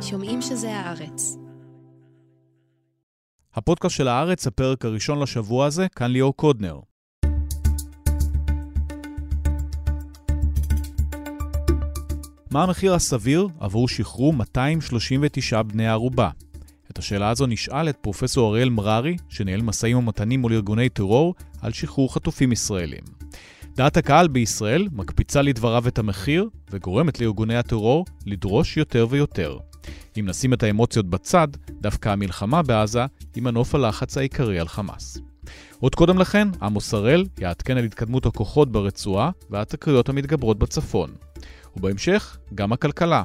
שומעים שזה הארץ. הפודקאסט של הארץ, הפרק הראשון לשבוע הזה, כאן ליאור קודנר. מה המחיר הסביר עבור שחרור 239 בני ערובה? את השאלה הזו נשאל את פרופסור אריאל מררי, שניהל משאים ומתנים מול ארגוני טרור על שחרור חטופים ישראלים. דעת הקהל בישראל מקפיצה לדבריו את המחיר וגורמת לארגוני הטרור לדרוש יותר ויותר. אם נשים את האמוציות בצד, דווקא המלחמה בעזה היא מנוף הלחץ העיקרי על חמאס. עוד קודם לכן, עמוס הראל יעדכן על התקדמות הכוחות ברצועה והתקריות המתגברות בצפון. ובהמשך, גם הכלכלה.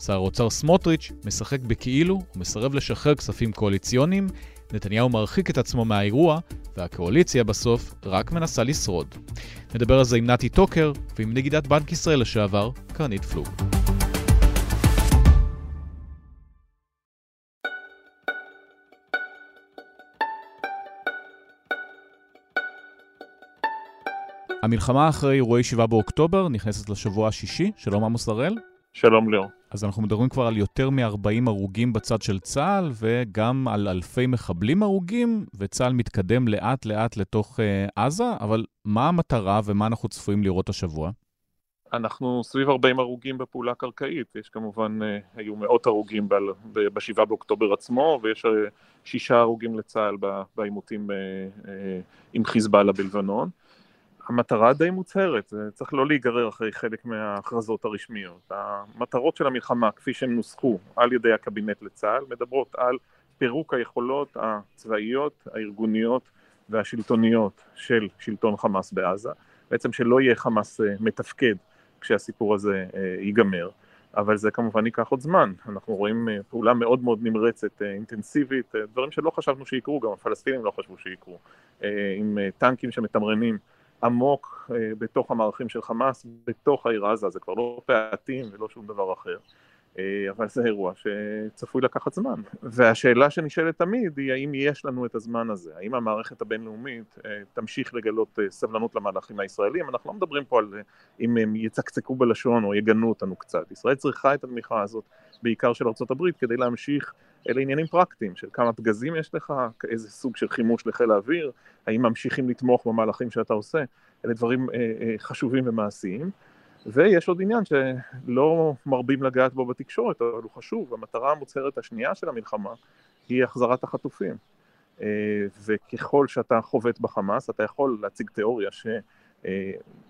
שר האוצר סמוטריץ' משחק בכאילו ומסרב לשחרר כספים קואליציוניים, נתניהו מרחיק את עצמו מהאירוע, והקואליציה בסוף רק מנסה לשרוד. נדבר על זה עם נתי טוקר ועם נגידת בנק ישראל לשעבר, קרנית פלוג. המלחמה אחרי אירועי 7 באוקטובר נכנסת לשבוע השישי, שלום עמוס הראל. שלום ליאור. אז אנחנו מדברים כבר על יותר מ-40 הרוגים בצד של צה"ל, וגם על אלפי מחבלים הרוגים, וצה"ל מתקדם לאט לאט לתוך uh, עזה, אבל מה המטרה ומה אנחנו צפויים לראות השבוע? אנחנו סביב 40 הרוגים בפעולה קרקעית, יש כמובן, uh, היו מאות הרוגים ב-7 באוקטובר עצמו, ויש uh, שישה הרוגים לצה"ל בעימותים uh, uh, עם חיזבאללה בלבנון. המטרה די מוצהרת, צריך לא להיגרר אחרי חלק מההכרזות הרשמיות. המטרות של המלחמה, כפי שהן נוסחו על ידי הקבינט לצה"ל, מדברות על פירוק היכולות הצבאיות, הארגוניות והשלטוניות של שלטון חמאס בעזה, בעצם שלא יהיה חמאס אה, מתפקד כשהסיפור הזה אה, ייגמר, אבל זה כמובן ייקח עוד זמן. אנחנו רואים אה, פעולה מאוד מאוד נמרצת, אינטנסיבית, דברים שלא חשבנו שיקרו, גם הפלסטינים לא חשבו שיקרו, עם טנקים שמתמרנים עמוק אה, בתוך המערכים של חמאס, בתוך העיר עזה, זה כבר לא פעטים ולא שום דבר אחר. אה, אבל זה אירוע שצפוי לקחת זמן. והשאלה שנשאלת תמיד היא האם יש לנו את הזמן הזה, האם המערכת הבינלאומית אה, תמשיך לגלות סבלנות למהלכים הישראלים, אנחנו לא מדברים פה על אם הם יצקצקו בלשון או יגנו אותנו קצת, ישראל צריכה את התמיכה הזאת בעיקר של ארה"ב כדי להמשיך אלה עניינים פרקטיים של כמה פגזים יש לך, איזה סוג של חימוש לחיל האוויר, האם ממשיכים לתמוך במהלכים שאתה עושה, אלה דברים אה, אה, חשובים ומעשיים. ויש עוד עניין שלא מרבים לגעת בו בתקשורת, אבל הוא חשוב, המטרה המוצהרת השנייה של המלחמה היא החזרת החטופים. אה, וככל שאתה חובט בחמאס, אתה יכול להציג תיאוריה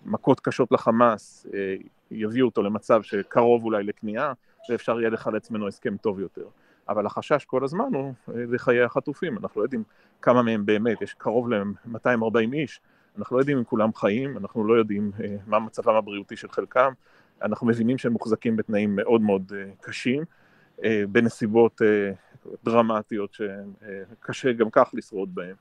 שמכות קשות לחמאס אה, יביאו אותו למצב שקרוב אולי לכניעה, ואפשר יהיה לחלץ ממנו הסכם טוב יותר. אבל החשש כל הזמן הוא אה, לחיי החטופים, אנחנו לא יודעים כמה מהם באמת, יש קרוב ל-240 איש, אנחנו לא יודעים אם כולם חיים, אנחנו לא יודעים אה, מה מצבם הבריאותי של חלקם, אנחנו מבינים שהם מוחזקים בתנאים מאוד מאוד אה, קשים, בנסיבות דרמטיות שקשה גם כך לשרוד בהם,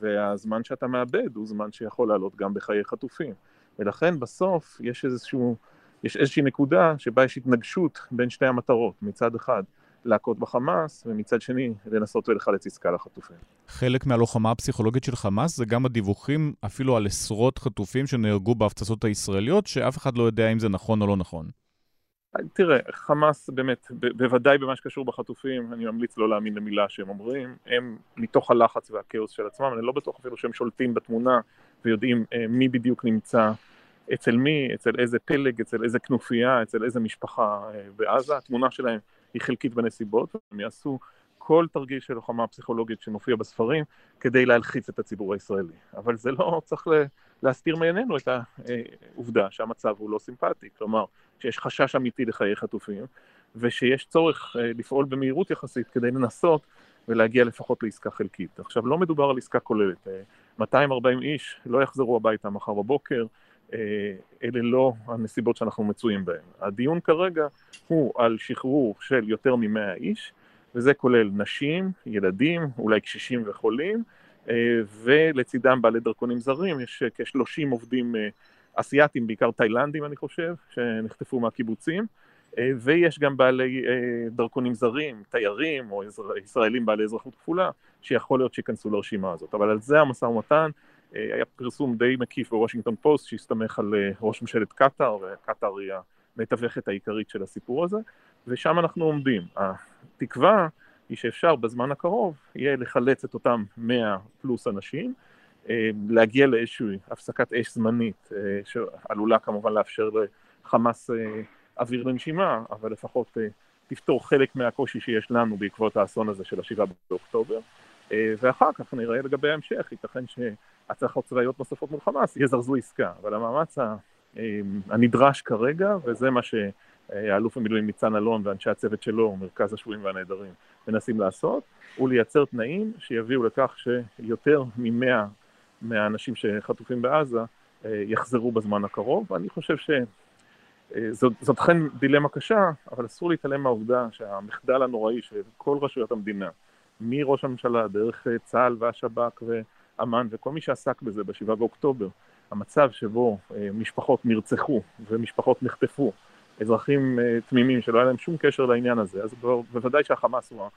והזמן שאתה מאבד הוא זמן שיכול לעלות גם בחיי חטופים, ולכן בסוף יש איזשהו, יש איזושהי נקודה שבה יש התנגשות בין שתי המטרות, מצד אחד להכות בחמאס, ומצד שני לנסות ולחלץ עסקה לחטופים. חלק מהלוחמה הפסיכולוגית של חמאס זה גם הדיווחים אפילו על עשרות חטופים שנהרגו בהפצצות הישראליות, שאף אחד לא יודע אם זה נכון או לא נכון. תראה, חמאס באמת, בוודאי במה שקשור בחטופים, אני ממליץ לא להאמין למילה שהם אומרים, הם מתוך הלחץ והכאוס של עצמם, אני לא בטוח אפילו שהם שולטים בתמונה ויודעים אה, מי בדיוק נמצא אצל מי, אצל איזה פלג, אצל איזה כנופיה, אצל איזה משפחה אה, בעזה, התמונה שלהם היא חלקית בנסיבות, הם יעשו כל תרגיל של לוחמה פסיכולוגית שמופיע בספרים כדי להלחיץ את הציבור הישראלי. אבל זה לא צריך להסתיר מעינינו את העובדה שהמצב הוא לא סימפטי, כלומר שיש חשש אמיתי לחיי חטופים ושיש צורך אה, לפעול במהירות יחסית כדי לנסות ולהגיע לפחות לעסקה חלקית. עכשיו לא מדובר על עסקה כוללת, 240 אה, איש לא יחזרו הביתה מחר בבוקר, אה, אלה לא הנסיבות שאנחנו מצויים בהן. הדיון כרגע הוא על שחרור של יותר מ-100 איש, וזה כולל נשים, ילדים, אולי קשישים וחולים, אה, ולצידם בעלי דרכונים זרים, יש כ-30 עובדים אה, אסייתים, בעיקר תאילנדים אני חושב, שנחטפו מהקיבוצים, ויש גם בעלי דרכונים זרים, תיירים או ישראלים בעלי אזרחות כפולה, שיכול להיות שייכנסו לרשימה הזאת. אבל על זה המשא ומתן, היה פרסום די מקיף בוושינגטון פוסט שהסתמך על אה, ראש ממשלת קטאר, וקטאר היא המתווכת העיקרית של הסיפור הזה, ושם אנחנו עומדים. התקווה היא שאפשר בזמן הקרוב יהיה לחלץ את אותם 100 פלוס אנשים, אה, להגיע לאיזושהי הפסקת אש זמנית, אה, שעלולה כמובן לאפשר לחמאס אה, אוויר לנשימה, אבל לפחות תפתור חלק מהקושי שיש לנו בעקבות האסון הזה של השבעה באוקטובר. ואחר כך נראה לגבי ההמשך, ייתכן שהצלחות צבאיות נוספות מול חמאס יזרזו עסקה, אבל המאמץ הנדרש כרגע, וזה מה שהאלוף במילואים ניצן אלון ואנשי הצוות שלו, מרכז השבויים והנעדרים, מנסים לעשות, הוא לייצר תנאים שיביאו לכך שיותר ממאה מהאנשים שחטופים בעזה אה, יחזרו בזמן הקרוב, ואני חושב שזאת אכן דילמה קשה, אבל אסור להתעלם מהעובדה שהמחדל הנוראי של כל רשויות המדינה, מראש הממשלה, דרך אה, צה"ל והשב"כ ואמ"ן וכל מי שעסק בזה ב-7 באוקטובר, המצב שבו אה, משפחות נרצחו ומשפחות נחטפו, אזרחים תמימים שלא היה להם שום קשר לעניין הזה, אז בוודאי שהחמאס הוא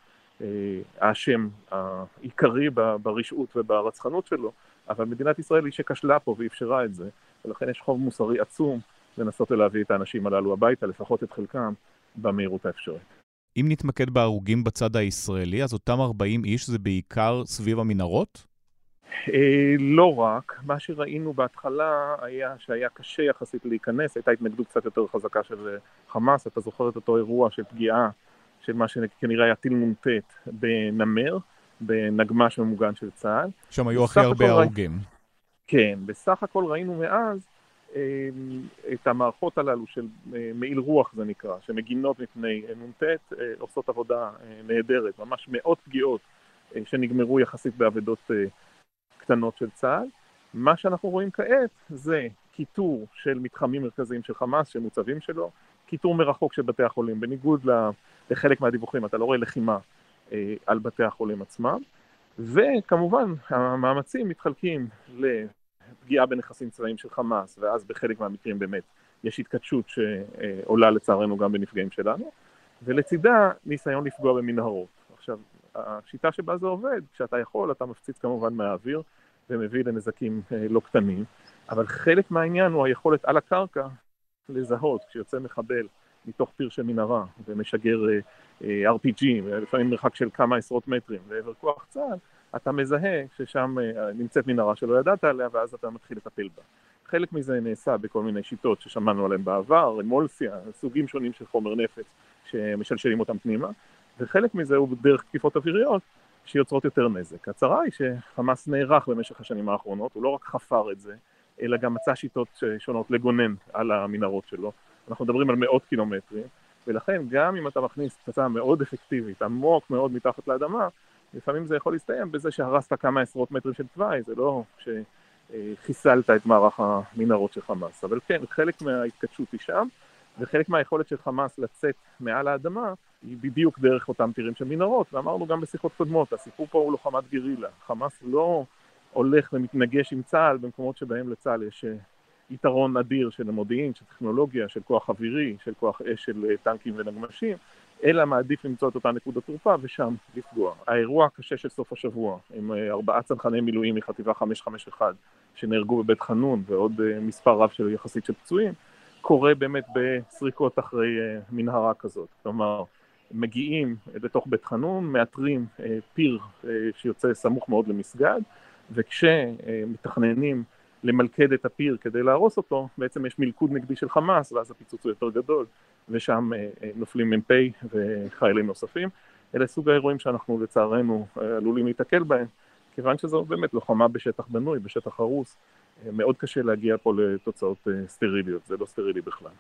האשם העיקרי ברשעות וברצחנות שלו, אבל מדינת ישראל היא שכשלה פה ואפשרה את זה, ולכן יש חוב מוסרי עצום לנסות ולהביא את האנשים הללו הביתה, לפחות את חלקם, במהירות האפשרית. אם נתמקד בהרוגים בצד הישראלי, אז אותם 40 איש זה בעיקר סביב המנהרות? אה, לא רק, מה שראינו בהתחלה היה שהיה קשה יחסית להיכנס, הייתה התנגדות קצת יותר חזקה של חמאס, אתה זוכר את אותו אירוע של פגיעה של מה שכנראה היה טיל נ"ט בנמר, בנגמ"ש ממוגן של צה"ל. שם היו הכי הרבה הרוגים. ראי... כן, בסך הכל ראינו מאז אה, את המערכות הללו של אה, מעיל רוח זה נקרא, שמגינות מפני נ"ט, אה, עושות עבודה נהדרת, ממש מאות פגיעות שנגמרו יחסית באבדות קטנות של צה"ל. מה שאנחנו רואים כעת זה קיטור של מתחמים מרכזיים של חמאס, של מוצבים שלו, קיטור מרחוק של בתי החולים, בניגוד לחלק מהדיווחים, אתה לא רואה לחימה אה, על בתי החולים עצמם, וכמובן המאמצים מתחלקים לפגיעה בנכסים צבאיים של חמאס, ואז בחלק מהמקרים באמת יש התכתשות שעולה לצערנו גם בנפגעים שלנו, ולצידה ניסיון לפגוע במנהרות. עכשיו, השיטה שבה זה עובד, כשאתה יכול, אתה מפציץ כמובן מהאוויר ומביא לנזקים אה, לא קטנים, אבל חלק מהעניין הוא היכולת על הקרקע לזהות כשיוצא מחבל מתוך פיר של מנהרה ומשגר אה, אה, RPG, לפעמים מרחק של כמה עשרות מטרים לעבר כוח צה"ל, אתה מזהה ששם נמצאת מנהרה שלא ידעת עליה ואז אתה מתחיל לטפל בה. חלק מזה נעשה בכל מיני שיטות ששמענו עליהן בעבר, אמולסיה, סוגים שונים של חומר נפץ שמשלשלים אותם פנימה, וחלק מזה הוא דרך תקיפות אוויריות שיוצרות יותר נזק. הצרה היא שחמאס נערך במשך השנים האחרונות, הוא לא רק חפר את זה, אלא גם מצא שיטות שונות לגונן על המנהרות שלו. אנחנו מדברים על מאות קילומטרים, ולכן גם אם אתה מכניס פצצה מאוד אפקטיבית, עמוק מאוד מתחת לאדמה, לפעמים זה יכול להסתיים בזה שהרסת כמה עשרות מטרים של תוואי, זה לא שחיסלת את מערך המנהרות של חמאס. אבל כן, חלק מההתכתשות היא שם, וחלק מהיכולת של חמאס לצאת מעל האדמה היא בדיוק דרך אותם טירים של מנהרות, ואמרנו גם בשיחות קודמות, הסיפור פה הוא לוחמת גרילה. חמאס לא הולך ומתנגש עם צה"ל במקומות שבהם לצה"ל יש יתרון אדיר של המודיעין, של טכנולוגיה, של כוח אווירי, של כוח אש של אה, טנקים ונגמשים, אלא מעדיף למצוא את אותה נקודת תורפה ושם לפגוע. האירוע הקשה של סוף השבוע, עם אה, ארבעה צנחני מילואים מחטיבה 551 שנהרגו בבית חנון ועוד אה, מספר רב של יחסית של פצועים, קורה באמת בסריקות אחרי מנהרה כזאת. כלומר, מגיעים לתוך בית חנון, מאתרים פיר שיוצא סמוך מאוד למסגד, וכשמתכננים למלכד את הפיר כדי להרוס אותו, בעצם יש מלכוד נגדי של חמאס, ואז הפיצוץ הוא יותר גדול, ושם אה, אה, נופלים מ"פ וחיילים נוספים. אלה סוג האירועים שאנחנו לצערנו אה, עלולים להיתקל בהם, כיוון שזו באמת לוחמה בשטח בנוי, בשטח הרוס, מאוד קשה להגיע פה לתוצאות סטריליות, זה לא סטרילי בכלל.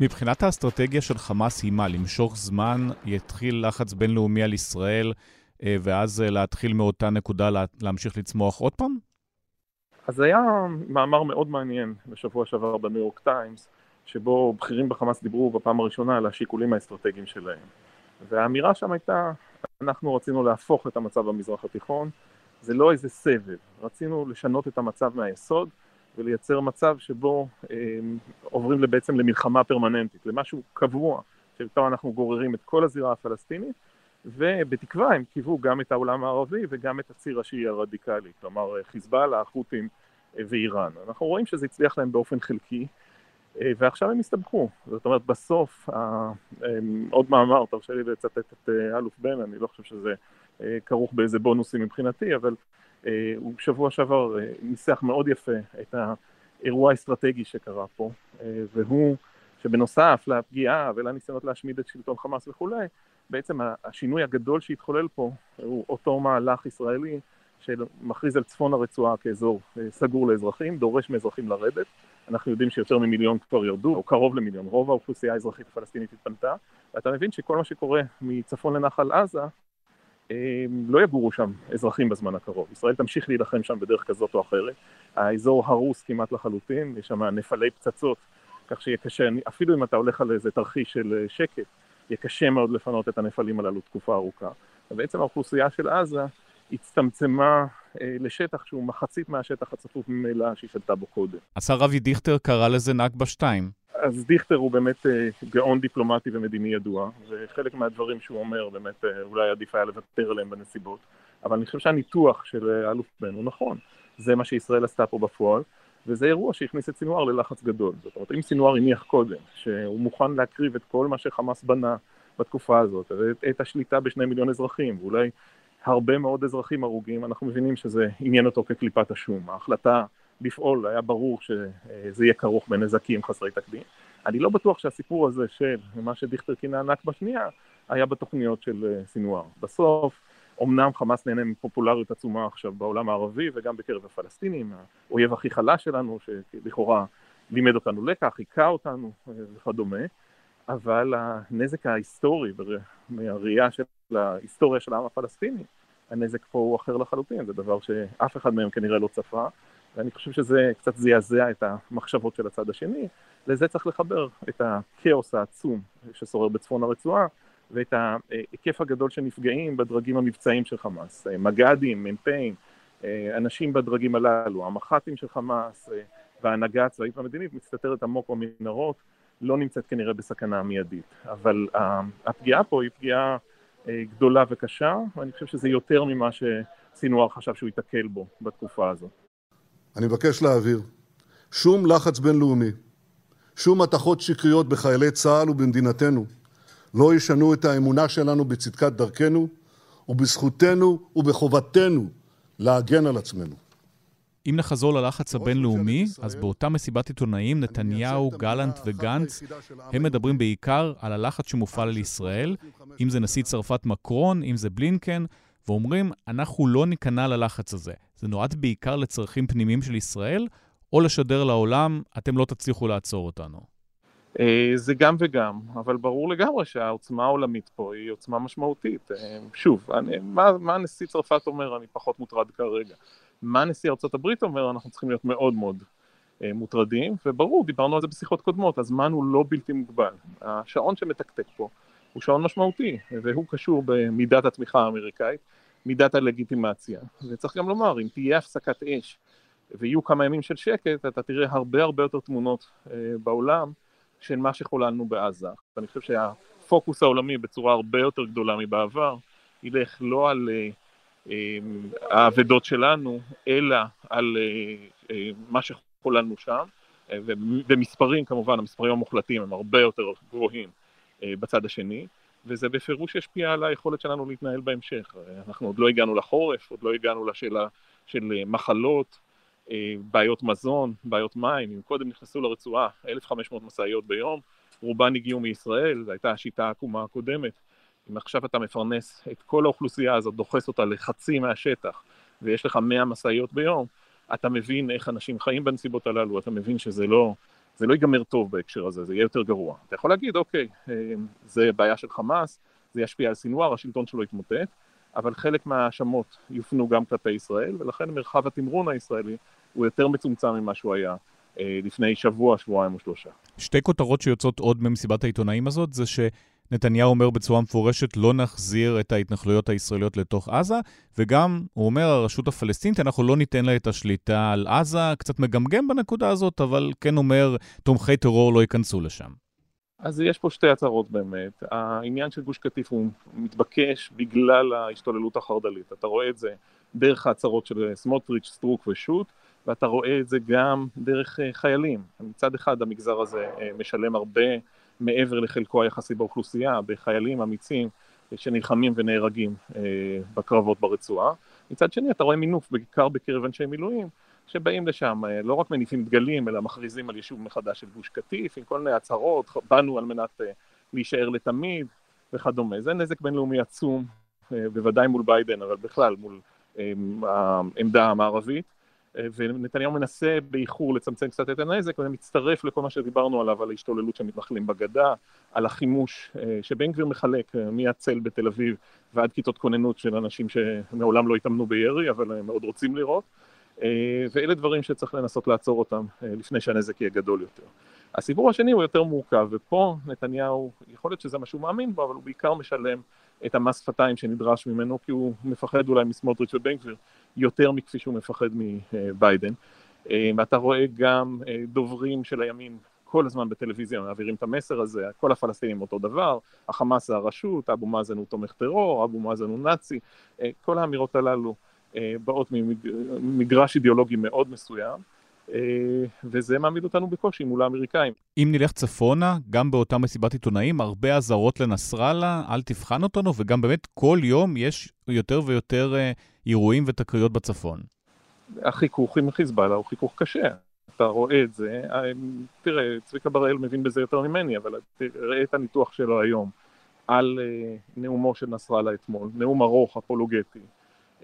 מבחינת האסטרטגיה של חמאס היא מה? למשוך זמן, יתחיל לחץ בינלאומי על ישראל, אה, ואז אה, להתחיל מאותה נקודה להמשיך לצמוח עוד פעם? אז היה מאמר מאוד מעניין בשבוע שעבר בניו יורק טיימס, שבו בכירים בחמאס דיברו בפעם הראשונה על השיקולים האסטרטגיים שלהם. והאמירה שם הייתה, אנחנו רצינו להפוך את המצב במזרח התיכון, זה לא איזה סבב, רצינו לשנות את המצב מהיסוד, ולייצר מצב שבו אה, עוברים בעצם למלחמה פרמננטית, למשהו קבוע, שאיתו אנחנו גוררים את כל הזירה הפלסטינית, ובתקווה הם קיוו גם את העולם הערבי וגם את הציר השיעי הרדיקלי, כלומר חיזבאללה, החות'ים ואיראן. אנחנו רואים שזה הצליח להם באופן חלקי, ועכשיו הם הסתבכו. זאת אומרת, בסוף, עוד מאמר, תרשה לי לצטט את אלוף בן, אני לא חושב שזה כרוך באיזה בונוסים מבחינתי, אבל הוא בשבוע שעבר ניסח מאוד יפה את האירוע האסטרטגי שקרה פה, והוא שבנוסף לפגיעה ולניסיונות להשמיד את שלטון חמאס וכולי, בעצם השינוי הגדול שהתחולל פה הוא אותו מהלך ישראלי שמכריז על צפון הרצועה כאזור סגור לאזרחים, דורש מאזרחים לרדת. אנחנו יודעים שיותר ממיליון כבר ירדו, או קרוב למיליון, רוב האוכלוסייה האזרחית הפלסטינית התפנתה, ואתה מבין שכל מה שקורה מצפון לנחל עזה, לא יגורו שם אזרחים בזמן הקרוב. ישראל תמשיך להילחם שם בדרך כזאת או אחרת. האזור הרוס כמעט לחלוטין, יש שם נפלי פצצות כך שיהיה קשה, אפילו אם אתה הולך על איזה תרחיש של אה, שקט, יהיה קשה מאוד לפנות את הנפלים הללו תקופה ארוכה. ובעצם האוכלוסייה של עזה הצטמצמה אה, לשטח שהוא מחצית מהשטח הצפוף ממילא שהיא שלטה בו קודם. השר אבי דיכטר קרא לזה נכבה 2. אז דיכטר הוא באמת אה, גאון דיפלומטי ומדיני ידוע, וחלק מהדברים שהוא אומר באמת אה, אולי עדיף היה לוותר עליהם בנסיבות, אבל אני חושב שהניתוח של אה, אלוף בן הוא נכון. זה מה שישראל עשתה פה בפועל. וזה אירוע שהכניס את סינואר ללחץ גדול. זאת אומרת, אם סינואר הניח קודם, שהוא מוכן להקריב את כל מה שחמאס בנה בתקופה הזאת, ואת את השליטה בשני מיליון אזרחים, ואולי הרבה מאוד אזרחים הרוגים, אנחנו מבינים שזה עניין אותו כקליפת השום. ההחלטה לפעול, היה ברור שזה יהיה כרוך בנזקים חסרי תקדים. אני לא בטוח שהסיפור הזה של מה שדיכטר כינה נכבה שנייה, היה בתוכניות של אה, סינואר. בסוף, אמנם חמאס נהנה מפופולריות עצומה עכשיו בעולם הערבי וגם בקרב הפלסטינים, האויב הכי חלש שלנו, שלכאורה לימד אותנו לקח, היכה אותנו אה, וכדומה, אבל הנזק ההיסטורי מהראייה של ההיסטוריה של העם הפלסטיני, הנזק פה הוא אחר לחלוטין, זה דבר שאף אחד מהם כנראה לא צפה, ואני חושב שזה קצת זעזע את המחשבות של הצד השני, לזה צריך לחבר את הכאוס העצום ששורר בצפון הרצועה, ואת ההיקף הגדול של נפגעים בדרגים המבצעיים של חמאס, מג"דים, מ"פים, אנשים בדרגים הללו, המח"טים של חמאס וההנהגה הצבאית והמדינית מסתתרת עמוק במנהרות, לא נמצאת כנראה בסכנה מיידית, אבל הפגיעה פה היא פגיעה גדולה וקשה, ואני חושב שזה יותר ממה שסינואר חשב שהוא ייתקל בו בתקופה הזאת. אני מבקש להעביר, שום לחץ בינלאומי, שום מתכות שקריות בחיילי צה"ל ובמדינתנו לא ישנו את האמונה שלנו בצדקת דרכנו ובזכותנו ובחובתנו להגן על עצמנו. אם נחזור ללחץ הבינלאומי, אז באותה מסיבת עיתונאים, נתניהו, גלנט וגנץ, הם מדברים בעיקר על הלחץ שמופעל על ישראל, אם זה נשיא צרפת מקרון, אם זה בלינקן, ואומרים, אנחנו לא ניכנע ללחץ הזה. זה נועד בעיקר לצרכים פנימיים של ישראל, או לשדר לעולם, אתם לא תצליחו לעצור אותנו. אה, זה גם וגם, אבל ברור לגמרי שהעוצמה העולמית פה היא עוצמה משמעותית. אה, שוב, אני, מה, מה נשיא צרפת אומר, אני פחות מוטרד כרגע. מה נשיא ארה"ב אומר, אנחנו צריכים להיות מאוד מאוד אה, מוטרדים, וברור, דיברנו על זה בשיחות קודמות, הזמן הוא לא בלתי מוגבל. השעון שמתקתק פה הוא שעון משמעותי, והוא קשור במידת התמיכה האמריקאית, מידת הלגיטימציה. וצריך גם לומר, אם תהיה הפסקת אש ויהיו כמה ימים של שקט, אתה תראה הרבה הרבה יותר תמונות בעולם. של מה שחוללנו בעזה. ואני חושב שהפוקוס העולמי בצורה הרבה יותר גדולה מבעבר, ילך לא על uh, uh, האבדות שלנו, אלא על מה שחוללנו שם, ומספרים כמובן, המספרים המוחלטים הם הרבה יותר גבוהים בצד השני, וזה בפירוש ישפיע על היכולת שלנו להתנהל בהמשך. אנחנו עוד לא הגענו לחורף, עוד לא הגענו לשאלה של מחלות, אה, בעיות מזון, בעיות מים, אם קודם נכנסו לרצועה 1,500 משאיות ביום, רובן הגיעו מישראל, זו הייתה השיטה העקומה הקודמת. אם עכשיו אתה מפרנס את כל האוכלוסייה הזאת, דוחס אותה לחצי מהשטח, ויש לך 100 משאיות ביום, אתה מבין איך אנשים חיים בנסיבות הללו, אתה מבין שזה לא, זה לא ייגמר טוב בהקשר הזה, זה יהיה יותר גרוע. אתה יכול להגיד, אוקיי, אה, זה בעיה של חמאס, זה ישפיע על סינואר, השלטון שלו יתמוטט, אבל חלק מההאשמות יופנו גם כלפי ישראל, ולכן מרחב התמרון הישראלי הוא יותר מצומצם ממה שהוא היה אה, לפני שבוע, שבועיים או שלושה. שתי כותרות שיוצאות עוד ממסיבת העיתונאים הזאת, זה שנתניהו אומר בצורה מפורשת, לא נחזיר את ההתנחלויות הישראליות לתוך עזה, וגם, הוא אומר, הרשות הפלסטינית, אנחנו לא ניתן לה את השליטה על עזה, קצת מגמגם בנקודה הזאת, אבל כן אומר, תומכי טרור לא ייכנסו לשם. אז יש פה שתי הצהרות באמת. העניין של גוש קטיף הוא מתבקש בגלל ההשתוללות החרד"לית. אתה רואה את זה דרך ההצהרות של סמוטריץ', סטרוק ושות', ואתה רואה את זה גם דרך אה, חיילים. מצד אחד המגזר הזה אה, משלם הרבה מעבר לחלקו היחסי באוכלוסייה, בחיילים אמיצים אה, שנלחמים ונהרגים בקרבות ברצועה. מצד שני אתה רואה מינוף, בעיקר בקרב אנשי מילואים, שבאים לשם, לא רק מניפים דגלים, אלא מכריזים על יישוב מחדש של גוש קטיף, עם כל מיני הצהרות, באנו על מנת להישאר לתמיד וכדומה. זה נזק בינלאומי עצום, בוודאי מול ביידן, אבל בכלל מול העמדה המערבית. ונתניהו מנסה באיחור לצמצם קצת את הנזק, וזה מצטרף לכל מה שדיברנו עליו, על ההשתוללות של מתנחלים בגדה, על החימוש אה, שבן גביר מחלק אה, מהצל בתל אביב ועד כיתות כוננות של אנשים שמעולם לא התאמנו בירי, אבל הם מאוד רוצים לראות, אה, ואלה דברים שצריך לנסות לעצור אותם לפני שהנזק יהיה גדול יותר. הסיפור השני הוא יותר מורכב, ופה נתניהו, יכול להיות שזה מה שהוא מאמין בו, אבל הוא בעיקר משלם את המס שפתיים שנדרש ממנו, כי הוא מפחד אולי מסמוטריץ' ובן גביר יותר מכפי שהוא מפחד מביידן. אה, ואתה רואה גם אה, דוברים של הימין כל הזמן בטלוויזיה מעבירים את המסר הזה, כל הפלסטינים אותו דבר, החמאס זה הרשות, אבו מאזן הוא תומך טרור, אבו מאזן הוא נאצי, אה, כל האמירות הללו באות ממגרש אידיאולוגי מאוד מסוים. אה, וזה מעמיד אותנו בקושי מול האמריקאים. אם נלך צפונה, גם באותה מסיבת עיתונאים, הרבה אזהרות לנסראללה, אל תבחן אותנו, וגם באמת כל יום יש יותר ויותר אה, אירועים ותקריות בצפון. החיכוך עם חיזבאללה הוא חיכוך קשה. אתה רואה את זה, אה, תראה, צביקה בראל מבין בזה יותר ממני, אבל תראה את הניתוח שלו היום על נאומו של נסראללה אתמול, נאום ארוך, אפולוגטי.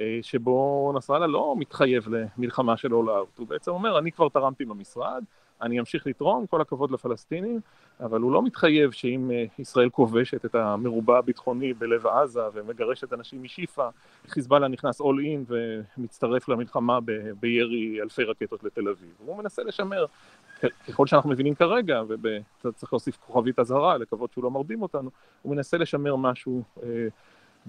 אה, שבו נסראללה לא מתחייב למלחמה של all out, הוא בעצם אומר, אני כבר תרמתי במשרד, אני אמשיך לתרום, כל הכבוד לפלסטינים, אבל הוא לא מתחייב שאם אה, ישראל כובשת את המרובע הביטחוני בלב עזה ומגרשת אנשים משיפא, חיזבאללה נכנס all in ומצטרף למלחמה בירי אלפי רקטות לתל אביב. הוא מנסה לשמר, ככל שאנחנו מבינים כרגע, וצריך להוסיף כוכבית אזהרה, לקוות שהוא לא מרדים אותנו, הוא מנסה לשמר משהו אה,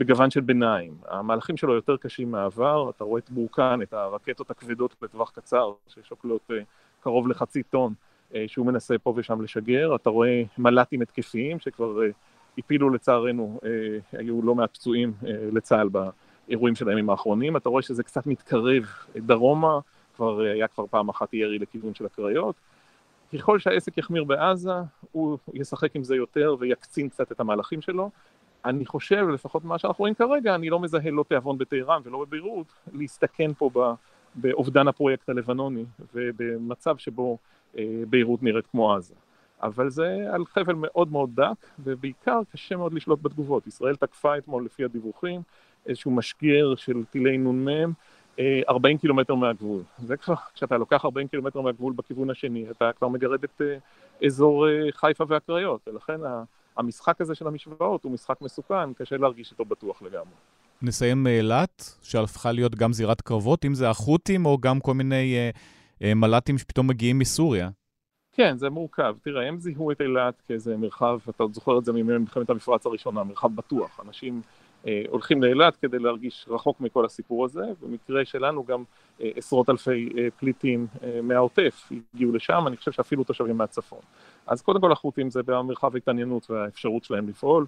בגוון של ביניים. המהלכים שלו יותר קשים מהעבר, אתה רואה את בורקן, את הרקטות הכבדות לטווח קצר, ששוקלות uh, קרוב לחצי טון, uh, שהוא מנסה פה ושם לשגר, אתה רואה מל"טים התקפיים שכבר uh, הפילו לצערנו, היו לא מעט פצועים לצה"ל באירועים של הימים האחרונים, אתה רואה שזה קצת מתקרב דרומה, כבר היה כבר פעם אחת ירי לכיוון של הקריות. ככל שהעסק יחמיר בעזה, הוא ישחק עם זה יותר ויקצין קצת את המהלכים שלו, אני חושב, לפחות מה שאנחנו רואים כרגע, אני לא מזהה לא תיאבון בטהרן ולא בביירות, להסתכן פה באובדן הפרויקט הלבנוני ובמצב שבו אה, ביירות נראית כמו עזה. אבל זה על חבל מאוד מאוד דק, ובעיקר קשה מאוד לשלוט בתגובות. ישראל תקפה אתמול, לפי הדיווחים, איזשהו משגר של טילי נ"מ, 40 אה, קילומטר מהגבול. זה כבר, כשאתה לוקח 40 קילומטר מהגבול בכיוון השני, אתה כבר מגרד את אה, אזור חיפה והקריות, ולכן המשחק הזה של המשוואות הוא משחק מסוכן, קשה להרגיש אותו בטוח לגמרי. נסיים מאילת, שהפכה להיות גם זירת קרבות, אם זה החות'ים או גם כל מיני אה, אה, מל"טים שפתאום מגיעים מסוריה. כן, זה מורכב. תראה, הם זיהו את אילת כאיזה מרחב, אתה עוד זוכר את זה ממלחמת המפרץ הראשונה, מרחב בטוח. אנשים אה, הולכים לאילת כדי להרגיש רחוק מכל הסיפור הזה. במקרה שלנו גם אה, עשרות אלפי אה, פליטים אה, מהעוטף הגיעו לשם, אני חושב שאפילו תושבים מהצפון. אז קודם כל החות'ים זה במרחב ההתעניינות והאפשרות שלהם לפעול,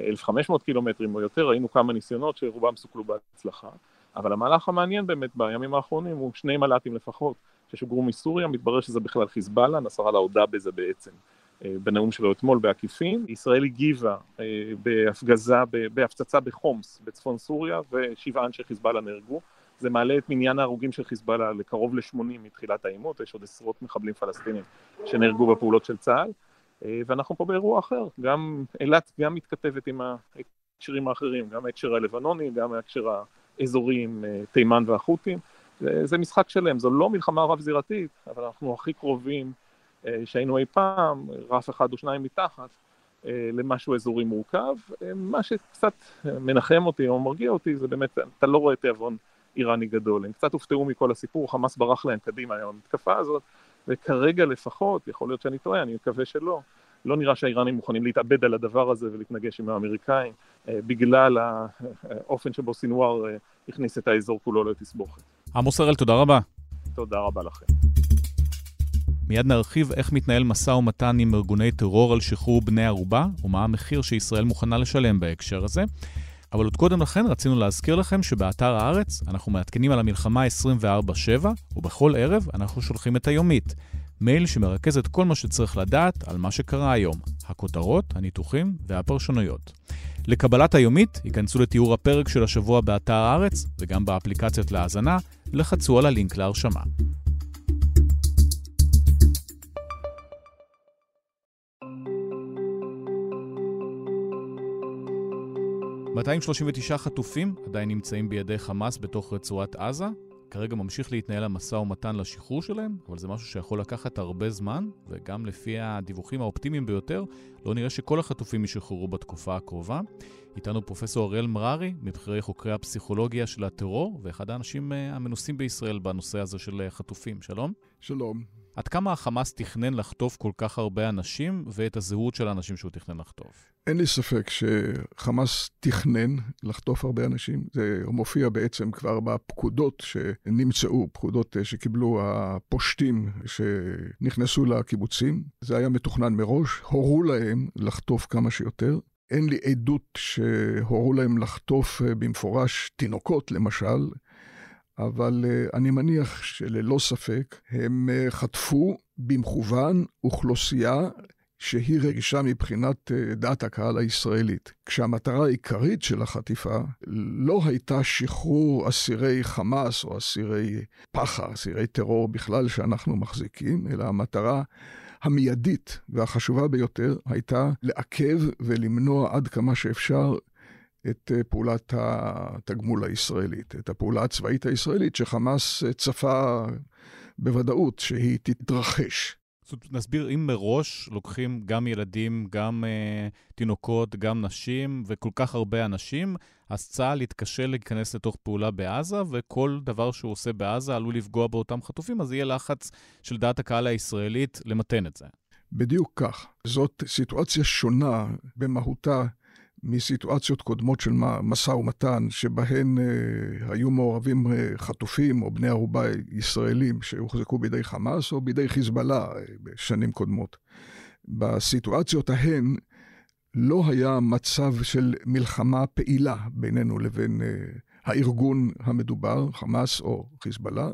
1,500 קילומטרים או יותר, ראינו כמה ניסיונות שרובם סוכלו בהצלחה, אבל המהלך המעניין באמת בימים האחרונים הוא שני מל"טים לפחות ששוגרו מסוריה, מתברר שזה בכלל חיזבאללה, נסראללה הודה בזה בעצם בנאום שלו אתמול בעקיפין. ישראל הגיבה בהפגזה, בהפצצה בחומס בצפון סוריה ושבעה אנשי חיזבאללה נהרגו. זה מעלה את מניין ההרוגים של חיזבאללה לקרוב ל-80 מתחילת העימות, יש עוד עשרות מחבלים פלסטינים שנהרגו בפעולות של צה"ל, אה, ואנחנו פה באירוע אחר, גם אילת גם מתכתבת עם ההקשרים האחרים, גם ההקשר הלבנוני, גם ההקשר האזורי עם אה, תימן והחות'ים, זה, זה משחק שלם, זו לא מלחמה רב-זירתית, אבל אנחנו הכי קרובים אה, שהיינו אי פעם, רף אחד או שניים מתחת, למשהו אזורי מורכב. מה שקצת מנחם אותי או מרגיע אותי זה באמת, אתה לא רואה תיאבון איראני גדול. הם קצת הופתעו מכל הסיפור, חמאס ברח להם קדימה היום המתקפה הזאת, וכרגע לפחות, יכול להיות שאני טועה, אני מקווה שלא, לא נראה שהאיראנים מוכנים להתאבד על הדבר הזה ולהתנגש עם האמריקאים, אה, בגלל האופן שבו סינואר אה, הכניס את האזור כולו לתסבוכת. עמוס הראל, תודה רבה. תודה רבה לכם. מיד נרחיב איך מתנהל משא ומתן עם ארגוני טרור על שחרור בני ערובה, ומה המחיר שישראל מוכנה לשלם בהקשר הזה. אבל עוד קודם לכן רצינו להזכיר לכם שבאתר הארץ אנחנו מעדכנים על המלחמה 24/7, ובכל ערב אנחנו שולחים את היומית. מייל שמרכז את כל מה שצריך לדעת על מה שקרה היום, הכותרות, הניתוחים והפרשנויות. לקבלת היומית, ייכנסו לתיאור הפרק של השבוע באתר הארץ וגם באפליקציות להאזנה, לחצו על הלינק להרשמה. 239 חטופים עדיין נמצאים בידי חמאס בתוך רצועת עזה. כרגע ממשיך להתנהל המשא ומתן לשחרור שלהם, אבל זה משהו שיכול לקחת הרבה זמן, וגם לפי הדיווחים האופטימיים ביותר, לא נראה שכל החטופים ישחררו בתקופה הקרובה. איתנו פרופסור אריאל מררי, מבכירי חוקרי הפסיכולוגיה של הטרור, ואחד האנשים אה, המנוסים בישראל בנושא הזה של אה, חטופים. שלום. שלום. עד כמה החמאס תכנן לחטוף כל כך הרבה אנשים, ואת הזהות של האנשים שהוא תכנן לחטוף? אין לי ספק שחמאס תכנן לחטוף הרבה אנשים. זה מופיע בעצם כבר בפקודות שנמצאו, פקודות שקיבלו הפושטים שנכנסו לקיבוצים. זה היה מתוכנן מראש, הורו להם לחטוף כמה שיותר. אין לי עדות שהורו להם לחטוף במפורש תינוקות, למשל. אבל uh, אני מניח שללא ספק הם uh, חטפו במכוון אוכלוסייה שהיא רגישה מבחינת uh, דעת הקהל הישראלית. כשהמטרה העיקרית של החטיפה לא הייתה שחרור אסירי חמאס או אסירי פח"ע, אסירי טרור בכלל שאנחנו מחזיקים, אלא המטרה המיידית והחשובה ביותר הייתה לעכב ולמנוע עד כמה שאפשר את אה, פעולת התגמול הישראלית, את הפעולה הצבאית הישראלית שחמאס אה, צפה בוודאות שהיא תתרחש. נסביר, אם מראש לוקחים גם ילדים, גם אה, תינוקות, גם נשים וכל כך הרבה אנשים, אז צה"ל יתקשה להיכנס לתוך פעולה בעזה, וכל דבר שהוא עושה בעזה עלול לפגוע באותם חטופים, אז יהיה לחץ של דעת הקהל הישראלית למתן את זה. בדיוק כך. זאת סיטואציה שונה במהותה מסיטואציות קודמות של משא ומתן, שבהן אה, היו מעורבים אה, חטופים או בני ערובה ישראלים שהוחזקו בידי חמאס או בידי חיזבאללה אה, בשנים קודמות. בסיטואציות ההן לא היה מצב של מלחמה פעילה בינינו לבין אה, הארגון המדובר, חמאס או חיזבאללה,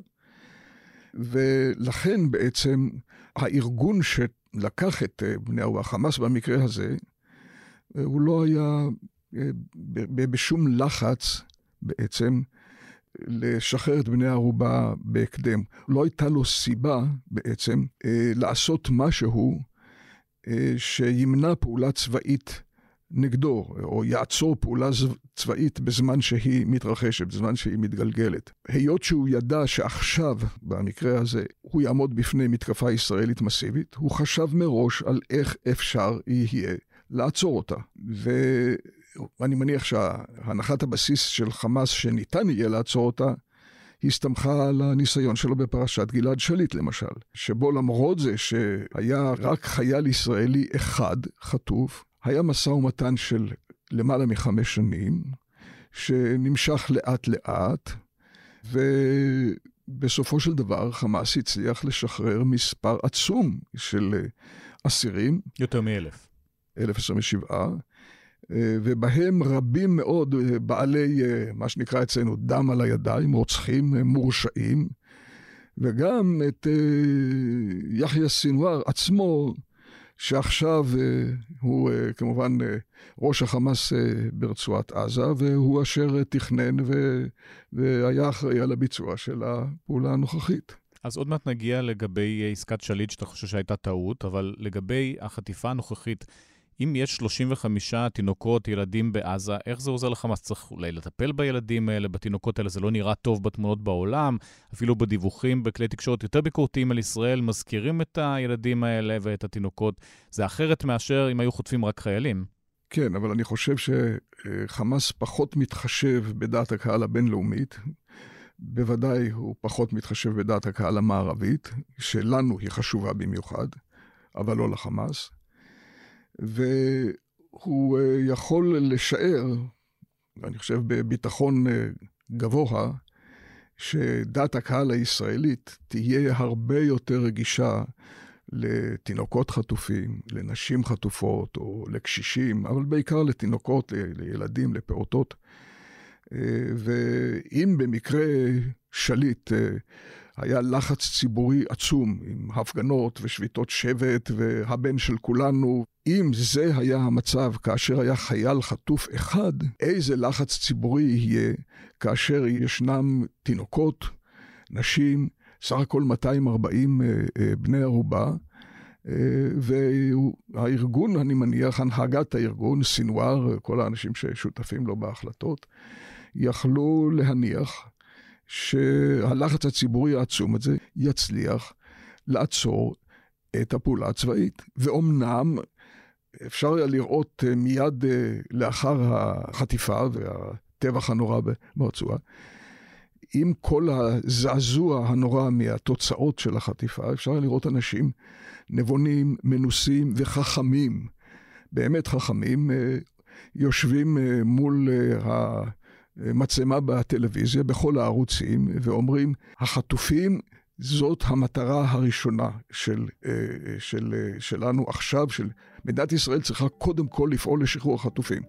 ולכן בעצם הארגון שלקח את אה, בני ערובה, חמאס במקרה הזה, הוא לא היה אה, בשום לחץ בעצם לשחרר את בני הערובה בהקדם. לא הייתה לו סיבה בעצם אה, לעשות משהו אה, שימנע פעולה צבאית נגדו, או יעצור פעולה צבאית בזמן שהיא מתרחשת, בזמן שהיא מתגלגלת. היות שהוא ידע שעכשיו, במקרה הזה, הוא יעמוד בפני מתקפה ישראלית מסיבית, הוא חשב מראש על איך אפשר יהיה לעצור אותה. ואני מניח שהנחת הבסיס של חמאס שניתן יהיה לעצור אותה, הסתמכה על הניסיון שלו בפרשת גלעד שליט למשל, שבו למרות זה שהיה רק חייל ישראלי אחד חטוף, היה משא ומתן של למעלה מחמש שנים, שנמשך לאט לאט, ובסופו של דבר חמאס הצליח לשחרר מספר עצום של אסירים. יותר מאלף. 1027, אה, ובהם רבים מאוד אה, בעלי, אה, מה שנקרא אצלנו, דם על הידיים, רוצחים מורשעים, וגם את יחיא סינואר עצמו, שעכשיו הוא כמובן ראש החמאס ברצועת עזה, והוא אשר תכנן והיה אחראי על הביצוע של הפעולה הנוכחית. אז עוד מעט נגיע לגבי עסקת שליט, שאתה חושב שהייתה טעות, אבל לגבי החטיפה הנוכחית, אם יש 35 תינוקות, ילדים בעזה, איך זה עוזר לחמאס? צריך אולי לטפל בילדים האלה, בתינוקות האלה, זה לא נראה טוב בתמונות בעולם, אפילו בדיווחים בכלי תקשורת יותר ביקורתיים על ישראל, מזכירים את הילדים האלה ואת התינוקות. זה אחרת מאשר אם היו חוטפים רק חיילים. כן, אבל אני חושב שחמאס פחות מתחשב בדעת הקהל הבינלאומית. בוודאי הוא פחות מתחשב בדעת הקהל המערבית, שלנו היא חשובה במיוחד, אבל לא לחמאס. והוא אה, יכול לשער, אני חושב בביטחון אה, גבוה, שדעת הקהל הישראלית תהיה הרבה יותר רגישה לתינוקות חטופים, לנשים חטופות או לקשישים, אבל בעיקר לתינוקות, לילדים, לפעוטות. אה, ואם במקרה שליט היה לחץ ציבורי עצום עם הפגנות ושביתות שבט והבן של כולנו, אם זה היה המצב כאשר היה חייל חטוף אחד, איזה לחץ ציבורי יהיה כאשר ישנם תינוקות, נשים, סך הכל 240 אה, בני ערובה, והארגון, אני מניח, הנהגת הארגון, סינואר, כל האנשים ששותפים לו בהחלטות, יכלו להניח שהלחץ הציבורי העצום הזה יצליח לעצור את הפעולה הצבאית. ואומנם אפשר היה לראות אה, מיד אה, לאחר החטיפה והטבח הנורא ברצועה, עם כל הזעזוע הנורא מהתוצאות של החטיפה, אפשר היה לראות אנשים נבונים, מנוסים וחכמים, באמת חכמים, אה, יושבים מול מצלמה בטלוויזיה, בכל הערוצים, ואומרים, החטופים זאת המטרה הראשונה של, אה, של, אה, שלנו עכשיו, של מדינת ישראל צריכה קודם כל לפעול לשחרור החטופים.